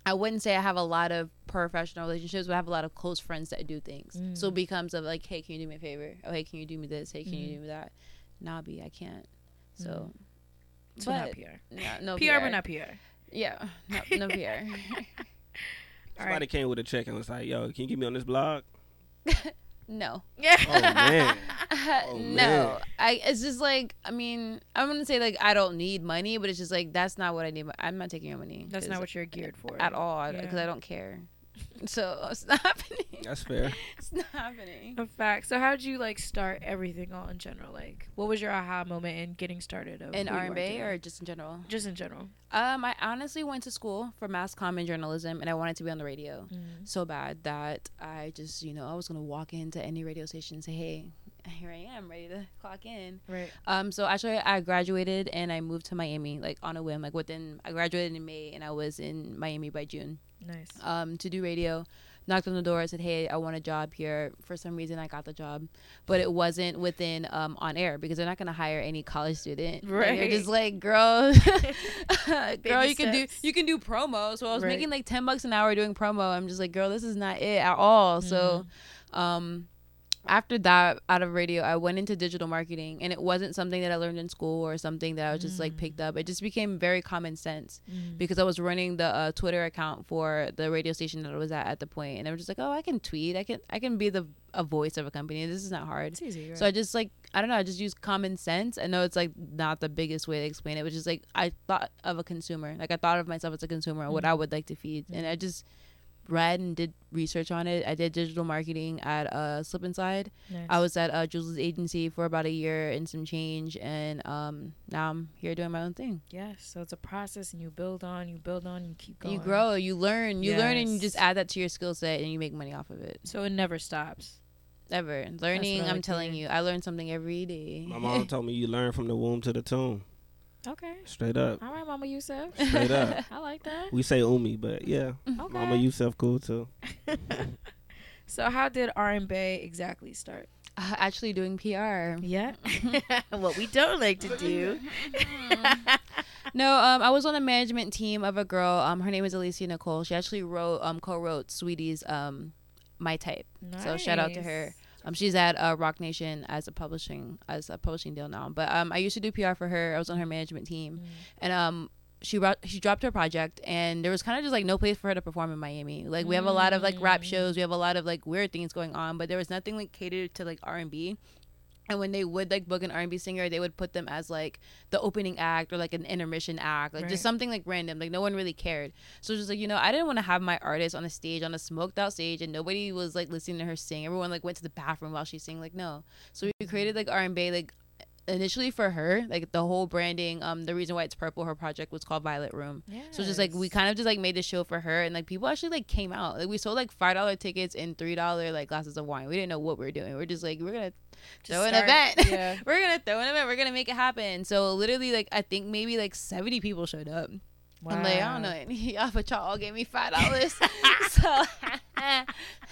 I wouldn't say I have a lot of professional relationships, but I have a lot of close friends that do things. Mm. So it becomes of like, hey, can you do me a favor? Oh, hey, can you do me this? Hey, can you Mhm. do me that? Nah, B, I can't. So, So not PR. yeah, no PR, but not PR. Yeah, no, no PR. All Somebody right. came with a check and was like, "Yo, can you get me on this blog?" no. Yeah. Oh man. Oh, no, man. I. It's just like I mean, I'm gonna say like I don't need money, but it's just like that's not what I need. I'm not taking your money. That's not what you're geared for. at all because Yeah. I don't care. So it's not happening. That's fair. It's not happening. A fact. So how did you like start everything all in general? Like, what was your aha moment in getting started? Of In who RNBae or just in general? just in general? Um, I honestly went to school for mass comm and journalism, and I wanted to be on the radio so bad that I just, you know, I was gonna walk into any radio station and say, "Hey, here I am, ready to clock in." Right. Um, so actually, I graduated and I moved to Miami, like on a whim. Like within, I graduated in May and I was in Miami by June. Nice. um, to do radio. knocked on the door, I said, "Hey, I want a job here." For some reason, I got the job, but it wasn't within um, on air because they're not gonna hire any college student. Like, they're just like, "Girl, girl, you can do you can do promo." So I was Right. making like ten bucks an hour doing promo. I'm just like, "Girl, this is not it at all." So, Mm-hmm. um, after that, out of radio, I went into digital marketing, and it wasn't something that I learned in school or something that I was just like picked up. It just became very common sense Mm. because I was running the uh, Twitter account for the radio station that I was at at the point, and i was just like, "Oh, I can tweet. I can I can be the a voice of a company. This is not hard." It's easy. Right? So I just like I don't know. I just use common sense. I know it's like not the biggest way to explain it, which is like I thought of a consumer. Like I thought of myself as a consumer, and what I would like to feed, and I just read and did research on it. I did digital marketing at uh, Slip Inside. Nice. I was at uh, Jules' agency for about a year and some change, and um, now I'm here doing my own thing. Yes. So it's a process, and you build on, you build on, you keep going. you grow, you learn, you learn, and you just add that to your skill set, and you make money off of it. So it never stops. Ever learning, I I'm telling you, I learn something every day. My mom told me you learn from the womb to the tomb. Okay. Straight up. All right, Mama Yusuf. Straight up. I like that. We say umi, but yeah. Okay. Mama Yusuf cool too. so how did RNBae exactly start? Uh, actually, doing PR. Yeah. what we don't like to do. No, um, I was on the management team of a girl. Um, her name is Alicia Nicole. She actually wrote, um, co-wrote Saweetie's, um, My Type. So shout out to her. Um, she's at uh, Roc Nation as a publishing as a publishing deal now. But um, I used to do PR for her. I was on her management team, and um, she brought, she dropped her project, and there was kind of just like no place for her to perform in Miami. Like we have a lot of like rap shows, we have a lot of like weird things going on, but there was nothing like catered to like R and B. And when they would like book an R and B singer, they would put them as like the opening act or like an intermission act, like Right. just something like random. Like no one really cared. So it's just like you know, I didn't want to have my artist on a stage on a smoked out stage, and nobody was like listening to her sing. Everyone like went to the bathroom while she sang. Like no. So we created like R and B like initially for her like the whole branding um the reason why it's purple her project was called violet room so just like we kind of just like made the show for her and like people actually like came out like we sold like five dollar tickets and three dollar like glasses of wine we didn't know what we were doing we are just like we're gonna Just throw an event Yeah. we're gonna throw an event we're gonna make it happen so literally like i think maybe like 70 people showed up I'm like, I don't know any y'all, but y'all all gave me five dollars. so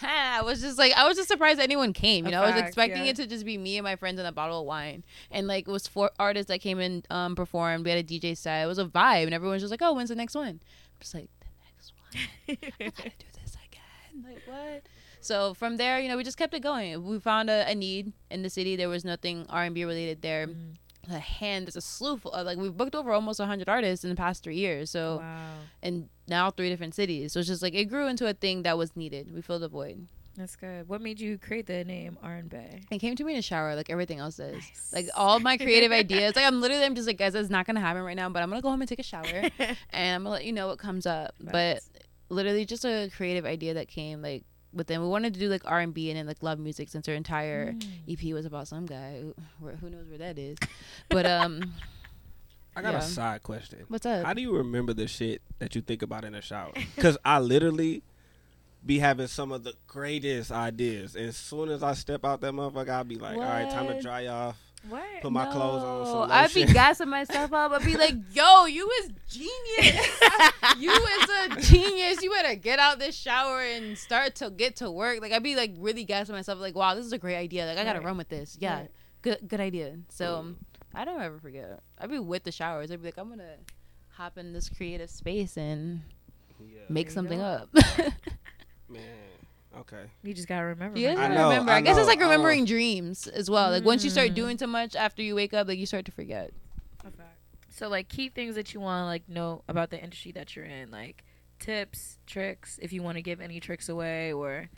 I was just like, I was just surprised anyone came. You know, I was expecting yeah. it to just be me and my friends and a bottle of wine. And like, it was four artists that came and um, performed. We had a DJ set. It was a vibe, and everyone's just like, oh, when's the next one? I'm just like, the next one. I gotta do this again. Like what? So from there, you know, we just kept it going. We found a, a need in the city. There was nothing R and B related there. Mm. A hand, there's a slew. Of, like we've booked over almost 100 artists in the past three years. So Wow. and now three different cities. So it's just like it grew into a thing that was needed. We filled the void. That's good. What made you create the name RNBae? It came to me in a shower, like everything else does. Nice. Like all my creative ideas. Like I'm literally, I'm just like, guys, it's not gonna happen right now. But I'm gonna go home and take a shower, and I'm gonna let you know what comes up. But literally, just a creative idea that came like within. We wanted to do like R and B and then like love music since our entire Mm. EP was about some guy. Who, who knows where that is? But um, I got Yeah. a side question. what's up? How do you remember the shit that you think about in the shower? Because I literally be having some of the greatest ideas. And as soon as I step out that motherfucker, I'll be like, all right, time to dry off. What? Put my clothes on. No, Some I'd be lotion. gassing myself up. I'd be like, "Yo, you is genius. you is a genius. You better get out this shower and start to get to work." Like I'd be like really gassing myself. Like, "Wow, this is a great idea. Like I gotta Right. run with this. Yeah, Right. good good idea." So um, I don't ever forget. I'd be with the showers. I'd be like, "I'm gonna hop in this creative space and Yeah. make you something go. up." Man. Okay. You just gotta remember. You. I gotta know, remember. I I, guess it's like remembering dreams as well. Like once you start Mm. doing too much after you wake up, like you start to forget. So like key things that you want to like know about the industry that you're in, like tips, tricks, if you want to give any tricks away or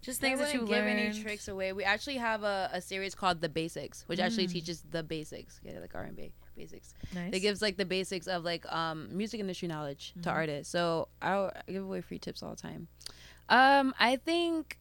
just things I that you wouldn't give learned. any tricks away. We actually have a, a series called The Basics, which actually Mm. teaches the basics, yeah, like R and B basics. Nice. It gives like the basics of like um music industry knowledge to Mhm. artists. So I, I give away free tips all the time. Um, I think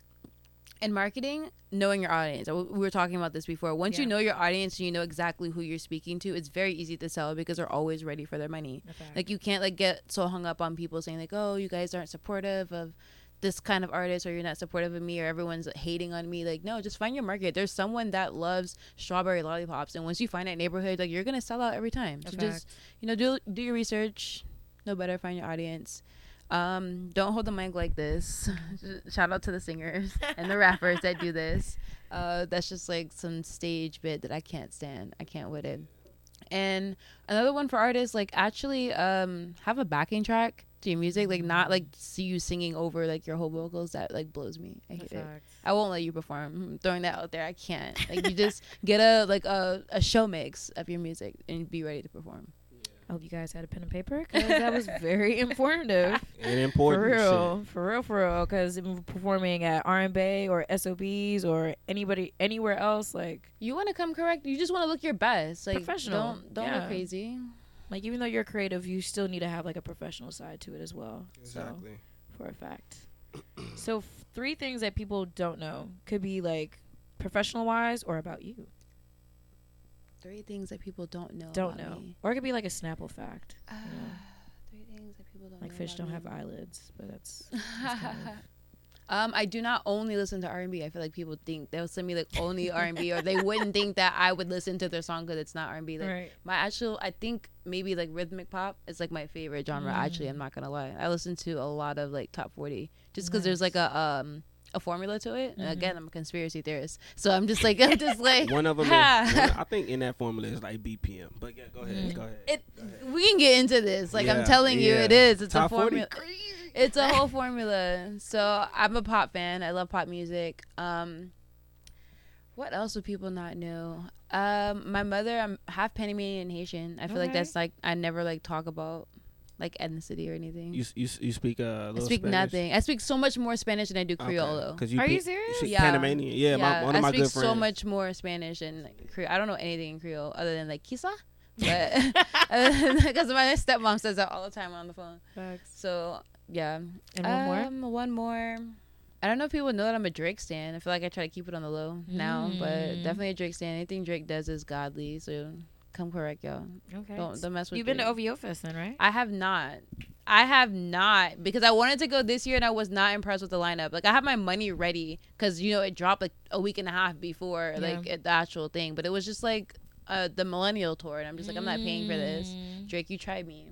in marketing, knowing your audience. We we were talking about this before. Once you know your audience and you know exactly who you're speaking to, it's very easy to sell because they're always ready for their money. Fact. Like you can't like get so hung up on people saying like, "Oh, you guys aren't supportive of this kind of artist or you're not supportive of me or everyone's hating on me." Like, no, just find your market. There's someone that loves strawberry lollipops and once you find that neighborhood, like you're going to sell out every time. So just, you know, do do your research, know better, find your audience. Um, don't hold the mic like this. Shout out to the singers and the rappers that do this. Uh, that's just like some stage bit that I can't stand. I can't with it. And another one for artists, like actually um have a backing track to your music, like not like see you singing over like your whole vocals. That like blows me. I hate it. I won't let you perform. I'm throwing that out there. I can't. Like you just get a like a, a show mix of your music and be ready to perform. I hope you guys had a pen and paper because that was very informative. And important for real, shit. for real, for real. Because performing at RNBae or SOBs or anybody anywhere else, like You want to come correct. You just want to look your best. Like Professional. Don't don't Yeah. look crazy. like even though you're creative, you still need to have like a professional side to it as well. So Exactly. for a fact. so f- three things that people don't know could be like professional wise or about you. Three things that people don't know. Don't about know, me. or it could be like a Snapple fact. Ah, Yeah. Three things that people don't Like know. fish don't have eyelids, but that's, that's kind of Um, I do not only listen to R and B. I feel like people think they'll send me like only R and B, or they wouldn't think that I would listen to their song because it's not R and B. Like right. my actual, I think maybe like rhythmic pop is like my favorite genre. Actually, Mm. I'm not gonna lie. I listen to a lot of like top forty just because there's like a um a formula to it. And Mhm. again, I'm a conspiracy theorist, so I'm just like I'm just like One of them, is, I think in that formula is like BPM. But yeah, go ahead. Mm. Go ahead. it. Go ahead. We can get into this. Like I'm telling you, it yeah. is. It's Top a formula. It's a whole formula. So I'm a pop fan. I love pop music. Um, what else would people not know? Um, my mother, I'm half Panamanian and Haitian. I feel like that's like I never like talk about like ethnicity or anything. You you you speak uh, a I little speak Spanish? nothing. I speak so much more Spanish than I do Creole though. Cause you Are pe- you serious? speak Yeah. Panamanian. Yeah, my, one of I my good friends. I speak so much more Spanish and like, Creole. I don't know anything in Creole other than like quizá, but because my stepmom says that all the time on the phone. Facts. So yeah, And one more. Um, one more. I don't know if people know that I'm a Drake stan. I feel like I try to keep it on the low now, but Mm. definitely a Drake stan. Anything Drake does is godly. So come correct, y'all. Okay. Don't don't mess with. You've been to Drake. OVO Fest then, right? I have not. I have not because I wanted to go this year and I was not impressed with the lineup. Like I have my money ready because you know it dropped like a week and a half before like Yeah. it- the actual thing, but it was just like uh, the Millennial tour, and I'm just like I'm not paying for this. Mm. Drake, you tried me.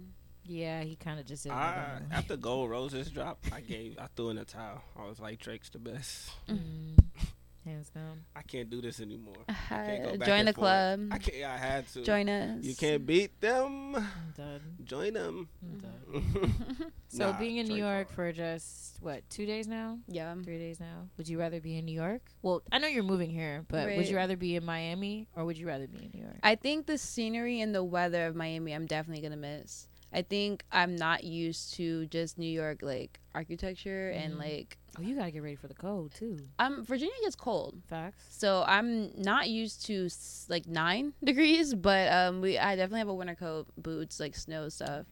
Yeah, he kind of just did. After Gold Roses dropped, I gave, I threw in a towel. I was like, Drake's the best. Mm. Hands down. I can't do this anymore. can't go Uh, back join the forth. club. I can't. I had to. Join us. You can't beat them. I'm done. Join them. I'm done. So Nah, being in New York hard. for just what two days now, Yeah. three days now. Would you rather be in New York? Well, I know you're moving here, but would you rather be in Miami or would you rather be in New York? I think the scenery and the weather of Miami, I'm definitely gonna miss. I think I'm not used to just New York like architecture and Mhm. like oh, you gotta get ready for the cold too. um Virginia gets cold, Facts. so I'm not used to like nine degrees. But um, we I definitely have a winter coat, boots, like snow stuff.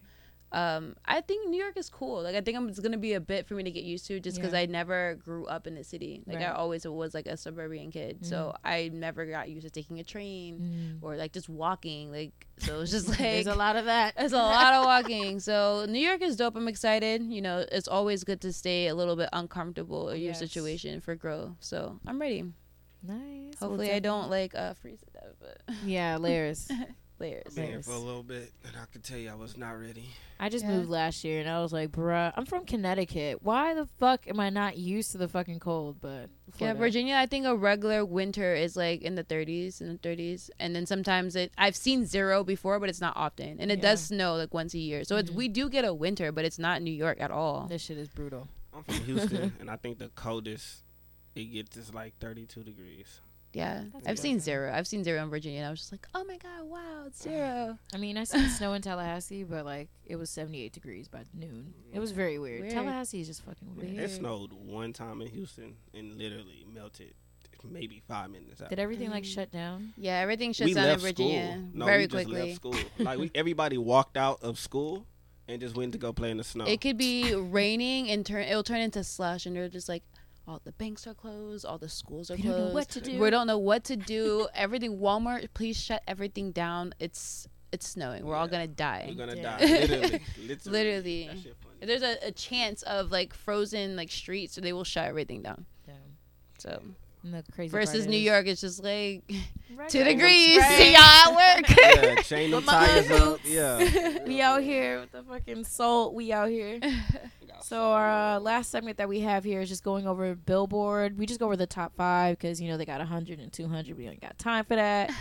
Um, I think New York is cool. Like I think I'm, it's gonna be a bit for me to get used to, just because Yeah. I never grew up in the city. Like I always was like a suburban kid, so I never got used to taking a train or like just walking. Like so, it's just like There's a lot of that. it's a lot of walking. So New York is dope. I'm excited. You know, it's always good to stay a little bit uncomfortable in your situation for growth. So I'm ready. Nice. Hopefully I don't like uh, freeze to death, but Yeah, layers. layers. Been here for a little bit, and I can tell you I was not ready. I just Yeah. moved last year and I was like, bruh, I'm from Connecticut. Why the fuck am I not used to the fucking cold? But before Yeah, that- Virginia. I think a regular winter is like in the 30s, in the 30s, and then sometimes it. I've seen zero before, but it's not often, and it does snow like once a year. So it's Mhm. we do get a winter, but it's not New York at all. This shit is brutal. I'm from Houston, and I think the coldest it gets is like 32 degrees. Yeah, That's I've seen zero. I've seen zero in Virginia, and I was just like, oh my god, wow, it's zero. I mean, I seen snow in Tallahassee, but like it was 78 degrees by noon. It was very weird. Weird. Tallahassee is just fucking weird. It snowed one time in Houston and literally melted maybe five minutes out. Did everything like Mm. shut down? Yeah, everything shuts we down in left Virginia school. No, very we just quickly. left school. Like we, everybody walked out of school and just went to go play in the snow. It could be raining and turn. It'll turn into slush, and they're just like, all the banks are closed, all the schools are We closed. don't know what to do. We don't know what to do. everything. Walmart, please shut everything down. It's it's snowing. We're all gonna die. We're gonna Yeah. die. Literally. Literally. Literally. That shit funny. If There's a, a chance of like frozen like streets, so they will shut everything down. Damn. So And the crazy versus part New is- York, it's just like Right. two Right. degrees. Right. See y'all at work. Yeah, chain them With tires up. boots. Yeah. we out here with the fucking salt. We out here. So our uh, last segment that we have here is just going over Billboard. We just go over the top five because you know they got 100 and 200. We ain't got time for that.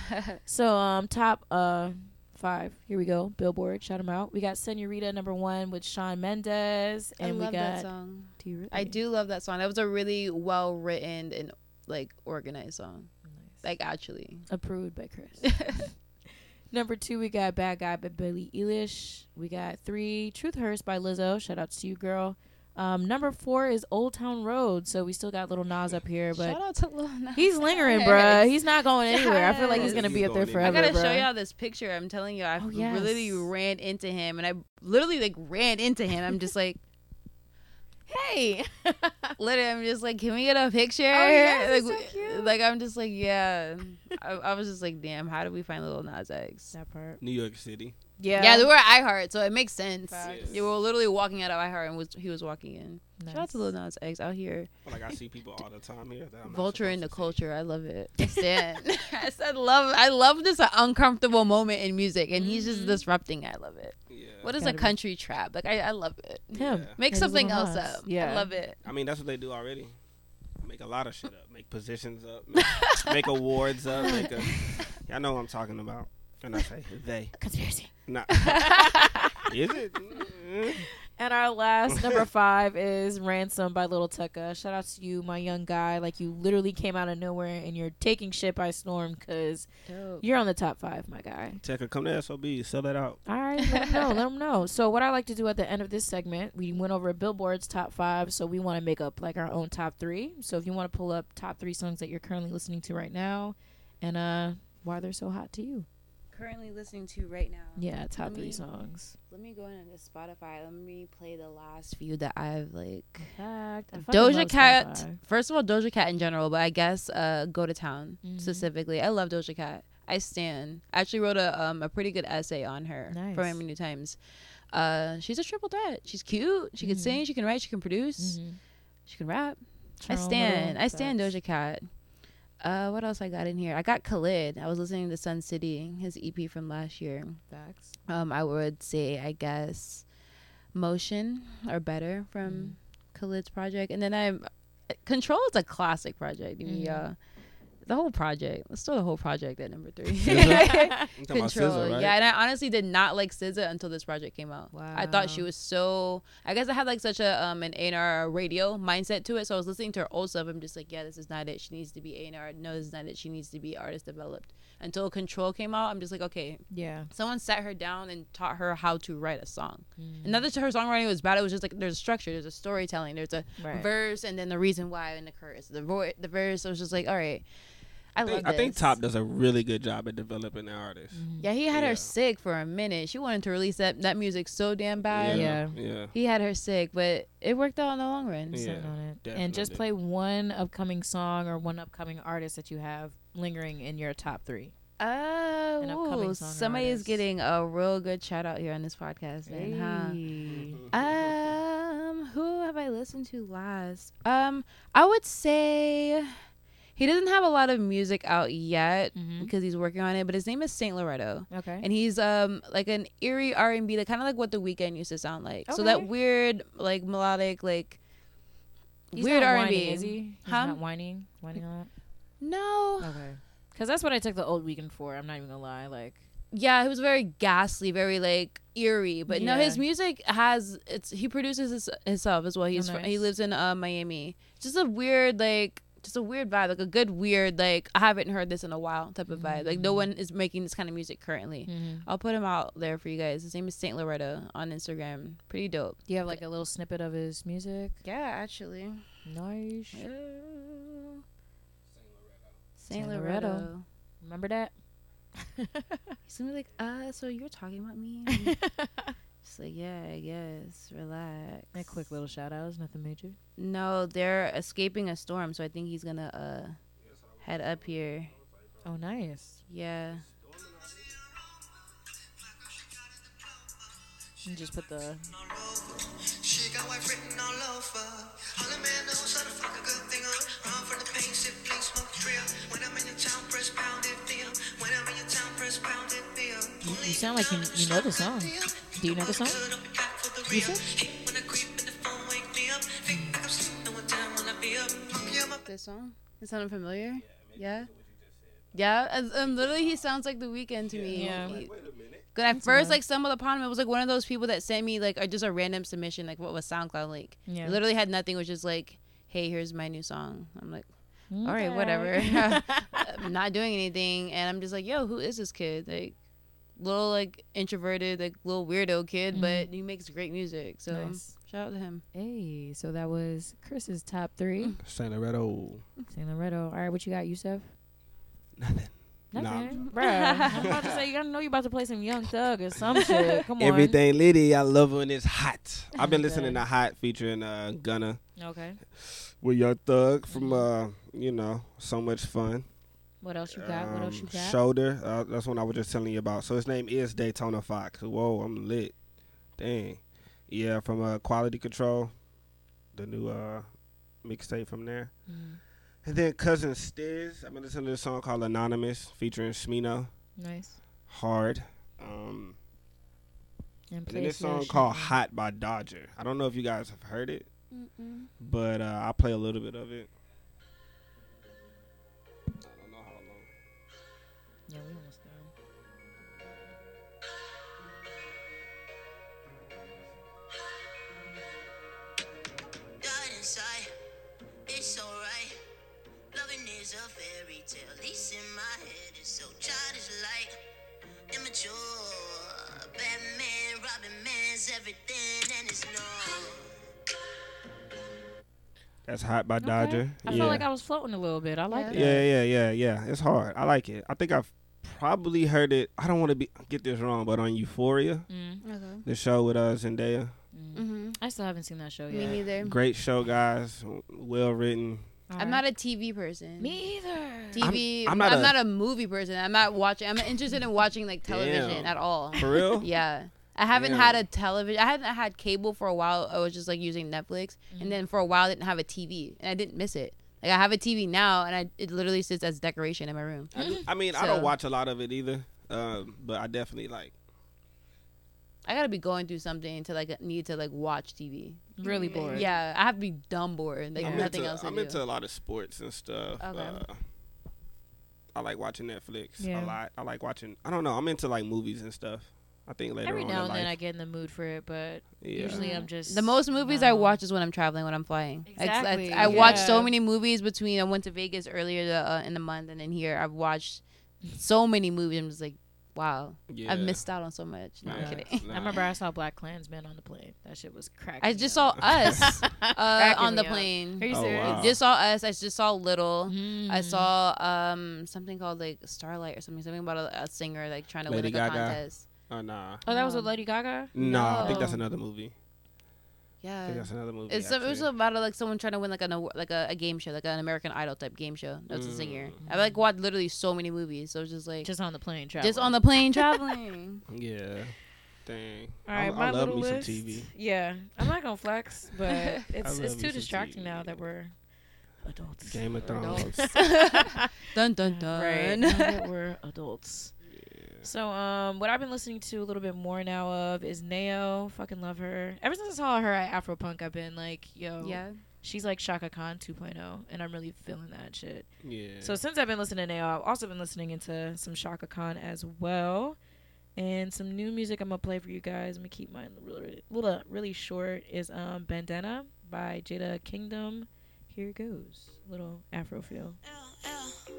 so um, top uh five. Here we go. Billboard, shout them out. We got Senorita number one with Shawn Mendes, I and we love got. that song. Do you really? I do love that song. That was a really well written and like organized song. Nice. Like actually. Approved by Chris. Number two, we got Bad Guy by Billie Eilish. We got three, Truth Hurts by Lizzo. Shout out to you, girl. Um, number four is Old Town Road. So we still got Lil Nas up here, but Shout out to Lil Nas. he's lingering, bruh. He's not going anywhere. I feel like he's gonna be He's up there going forever. I gotta show y'all this picture. I'm telling you, I Oh, literally ran into him, and I literally like ran into him. I'm just like, Hey, literally, I'm just like, can we get a picture? Oh, yes, like, so cute. like I'm just like, yeah. I, I was just like, damn, how do we find Lil Nas X? that part. New York City. Yeah, Yeah, they were at iHeart, so it makes sense. Facts. You were literally walking out of iHeart, and was he was walking in. Shout out to Nice. Lil Nas X out here, I feel like I see people all the time here. That I'm vulture in the supposed to see. culture. I love it. I stand. I said love. I love this uncomfortable moment in music, and he's just Mhm. disrupting. it. I love it. Yeah. What is Gotta a be. country trap? Like I, I love it. Him. Yeah. Make something else Nas. up. Yeah. I love it. I mean, that's what they do already. Make a lot of shit up. Make positions up. Make, make awards up. Make a. Y'all know what I'm talking about. And I say they. Conspiracy. Not. is it? Mm. And our last number five is Ransom by Lil Tecca. Shout out to you, my young guy. Like you literally came out of nowhere and you're taking shit by storm because you're on the top five, my guy. Tecca, come to SOB. Sell that out. All right, let them know. Let them know. So what I like to do at the end of this segment, we went over Billboard's top five, so we want to make up like our own top three. So if you want to pull up top three songs that you're currently listening to right now, and uh why they're so hot to you. Currently listening to right now. Yeah, top Let three me- songs. Let me go into Spotify. Let me play the last few that I've like. Doja Cat. Spotify. First of all, Doja Cat in general, but I guess uh, Go to Town Mhm. specifically. I love Doja Cat. I stand. I actually wrote a um a pretty good essay on her for Nice. New Times. Uh, she's a triple threat. She's cute. She can Mhm. sing. She can write. She can produce. Mhm. She can rap. I stand. I stand. Doja Cat. Uh, what else I got in here? I got Khalid. I was listening to Sun City, his EP from last year. Facts. Um, I would say, I guess, Motion or Better from Mm. Khalid's project, and then I, Control is a classic project. Mhm. Yeah, the whole project. Let's throw the whole project at number three. SZA? You talking about Control. SZA, right? Yeah, and I honestly did not like SZA until this project came out. Wow. I thought she was so. I guess I had like such a um an A and R radio mindset to it. So I was listening to her old stuff. I'm just like, yeah, this is not it. She needs to be A and R. No, this is not it. She needs to be artist developed. Until Control came out, I'm just like, okay, Yeah. someone sat her down and taught her how to write a song. Mm. And not that her songwriting was bad. It was just like there's a structure, there's a storytelling, there's a Right. verse, and then the reason why and the chorus. The vo- the verse. I was just like, all right, I, I love think, I think. Top does a really good job at developing the artist. Mhm. Yeah, he had Yeah. her sick for a minute. She wanted to release that that music so damn bad. Yeah. Yeah. He had her sick, but it worked out in the long run. Yeah. Sitting on it. And just play one upcoming song or one upcoming artist that you have lingering in your top three. Oh, An ooh, somebody is getting a real good shout out here on this podcast. Then, huh? Um, who have I listened to last? Um, I would say he doesn't have a lot of music out yet Mhm. because he's working on it. But his name is Saint Loretto, Okay. and he's um like an eerie R and B, like kind of like what the Weeknd used to sound like. So that weird, like melodic, like He's weird R and B. Is he? He's Huh? not whining. Whining on No. Okay. Because that's what I took the old Weeknd for. I'm not even gonna lie. Like. yeah, it was very ghastly, very like eerie. But no, his music has it's he produces his, himself as well. He's fr- he lives in uh, Miami. Just a weird like just a weird vibe, like a good weird like I haven't heard this in a while type of vibe. Like no Mhm. one is making this kind of music currently. Mhm. I'll put him out there for you guys. His name is Saint Loretto on Instagram. Pretty dope. Do you have like a little snippet of his music? Yeah, actually. Nice. Saint Saint Loretto. Loretto. Remember that? He's gonna be like, uh, so you're talking about me? Just like, yeah, I guess. Relax. A quick little shout out. It's nothing major. No, they're escaping a storm, so I think he's gonna uh head up here. Oh, nice. Yeah. You just put the. She got white written all over. All a man knows how to fuck a good thing up. Run from the pain, sip, please smoke trail. When I'm in your town, press pound it, feel. When I'm in your town, press pound it, feel. You, you sound like you, you know the song. Do you know the song? This song? It sounded familiar? Yeah? Yeah, and um, literally he sounds like The Weeknd to me. Yeah. He, Cause at first, like stumbled upon him. It was like one of those people that sent me like or just a random submission, like what was SoundCloud like? Yeah. Literally had nothing. It was just like, hey, here's my new song. I'm like, all right, whatever. I'm not doing anything, and I'm just like, yo, who is this kid? Like, little like introverted, like little weirdo kid, but he makes great music. So Nice. shout out to him. Hey, so that was Chris's top three. Saint Loretto. Saint Loretto. All right, what you got, Yusef? Nothing. Nah. Nothing. Bruh. I'm about to say, you gotta know you about to play some Young Thug or some shit. Come on. Everything Liddy, I love when it's hot. I've been listening to Hot featuring uh, Gunna Okay. with Young Thug from uh, you know, so much fun. What else you got? what else you Um, got? Shoulder. Uh, that's one I was just telling you about. So his name is Daytona Fox. Whoa, I'm lit. Dang. Yeah, from uh, Quality Control, the new uh, mixtape from there. Mm, And then Cousin Stizz. I've been listening to a song called Anonymous featuring Smino. nice. Hard. Um, And and then this song called Hot by Dodger. I don't know if you guys have heard it, but uh, I'll play a little bit of it. Yeah, we almost done. Died inside, it's alright. Loving is a fairy tale, at least in my head. It's so childish like immature. Batman, Robin Man's everything, and it's no. That's Hot by Okay. Dodger. I yeah. felt like I was floating a little bit. I like Yeah. that. yeah, yeah, yeah, yeah. It's hard. I like it. I think I've probably heard it. I don't want to be get this wrong, but on Euphoria, Mm, Okay. the show with uh, Zendaya. mm. Mm-hmm. I still haven't seen that show yet. Me yet. neither. Great show, guys. Well written. I'm not a TV person. Me either. TV. I'm I'm, not not, a- a, movie person. I'm not watching. I'm not interested in watching like television Damn. at all. For real? Yeah. I haven't Damn. had a television. I hadn't had cable for a while. I was just like using Netflix, Mm. and then for a while I didn't have a TV, and I didn't miss it. Like I have a TV now, and I it literally sits as decoration in my room. I, do- I mean, I don't watch a lot of it either, um, but I definitely like. I gotta be going through something to like need to like watch TV. Really bored. Yeah, I have to be dumb bored. Like Yeah. Nothing into, else to I'm do. into a lot of sports and stuff. Okay. Uh, I like watching Netflix Yeah. a lot. I like watching. I don't know. I'm into like movies and stuff. I think later Every on now in and then I get in the mood for it, but yeah. usually I'm just the most movies I watch is when I'm traveling, when I'm flying. It's- it's- Exactly, I watch so many movies between. I went to Vegas earlier the, uh, in the month, and then here I've watched so many movies. I'm just like, wow, yeah. I've missed out on so much. No, I'm kidding. Nah. I remember I saw BlacKkKlansman on the plane. That shit was cracking. I just up. saw us uh, on the me up. plane. Are you Oh, serious? wow. Just saw us. I just saw Little. Mm. I saw um something called like Starlight or something. Something about a, a singer like trying to Lady win a Gaga. contest. Oh nah. Oh, that was with Lady Gaga. No, I think that's another movie. I Yeah. think that's another movie. It's some, it was actually. about like someone trying to win like an award, like a, a game show, like an American Idol type game show. That's a singer. Mm. I like watched literally so many movies, so it's just like just, Just on the plane travel. on the plane traveling. Yeah. Dang. All right, I, my I love little me list. some TV. Yeah, I'm not gonna flex, but it's it's too distracting TV. now that we're adults. Game of Thrones. dun dun dun. Right, now that we're adults. So, um, what I've been listening to a little bit more now of is Nao. Fucking love her. Ever since I saw her at Afropunk, I've been like, yo, yeah. she's like Chaka Khan 2.0, and I'm really feeling that shit. Yeah. So since I've been listening to Nao, I've also been listening into some Chaka Khan as well, and some new music I'm gonna play for you guys. I'm gonna keep mine really, really, really short. Is um Bandana by Jada Kingdom. Here it goes, little Afro feel. Yeah, yeah.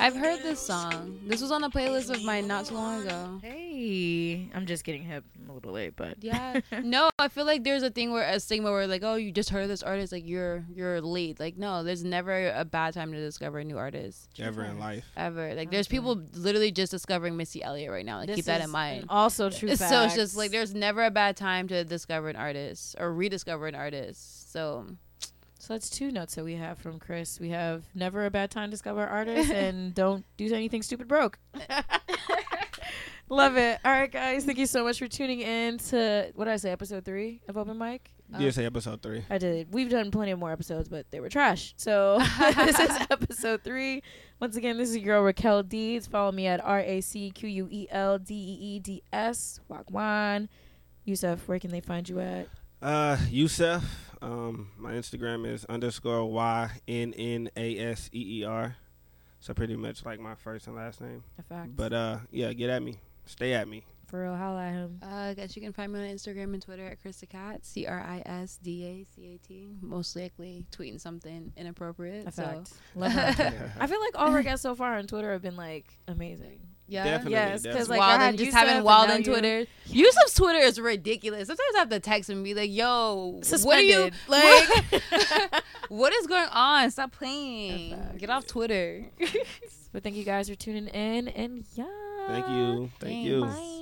I've heard this song. This was on a playlist of mine not too long ago. Hey, I'm just getting hip. I'm a little late, but Yeah. no, I feel like there's a thing where a stigma where like, oh, you just heard of this artist, like you're you're late. Like, no, there's never a bad time to discover a new artist Ever in life. ever. Like, there's people literally just discovering Missy Elliott right now. Like, This keep that is in mind. Also true. So it's just facts. like there's never a bad time to discover an artist or rediscover an artist. So So that's two notes that we have from Chris. We have never a bad time to discover artists and don't do anything stupid broke. Love it. All right, guys. Thank you so much for tuning in to what did I say, episode three of Open Mic. You did say episode three. I did. We've done plenty of more episodes, but they were trash. So this is episode three. Once again, this is your girl Racquel Deeds. Follow me at R A C Q U E L D E E D S. Wagwan. Yusuf, where can they find you at? Uh, Yusef. Um, my Instagram is underscore Y N N A S E E R. So pretty much like my first and last name. A fact. But uh, yeah, get at me. Stay at me. For real, holla at him. Uh, I guess you can find me on Instagram and Twitter at Krista Cat, C R I S D A C A T. Most likely tweeting something inappropriate. A so fact. Love. I feel like all our guests so far on Twitter have been like amazing. Yeah, Definitely. Yes, because definitely. like I wild had just Yusuf, having and wild on you. Twitter. Yusuf's Twitter is ridiculous. Sometimes I have to text him and be like, "Yo, what are you Suspended. Like, what is going on? Stop playing. fact. Get off Twitter." but thank you guys for tuning in, and yeah. Thank you. Thank you. Bye.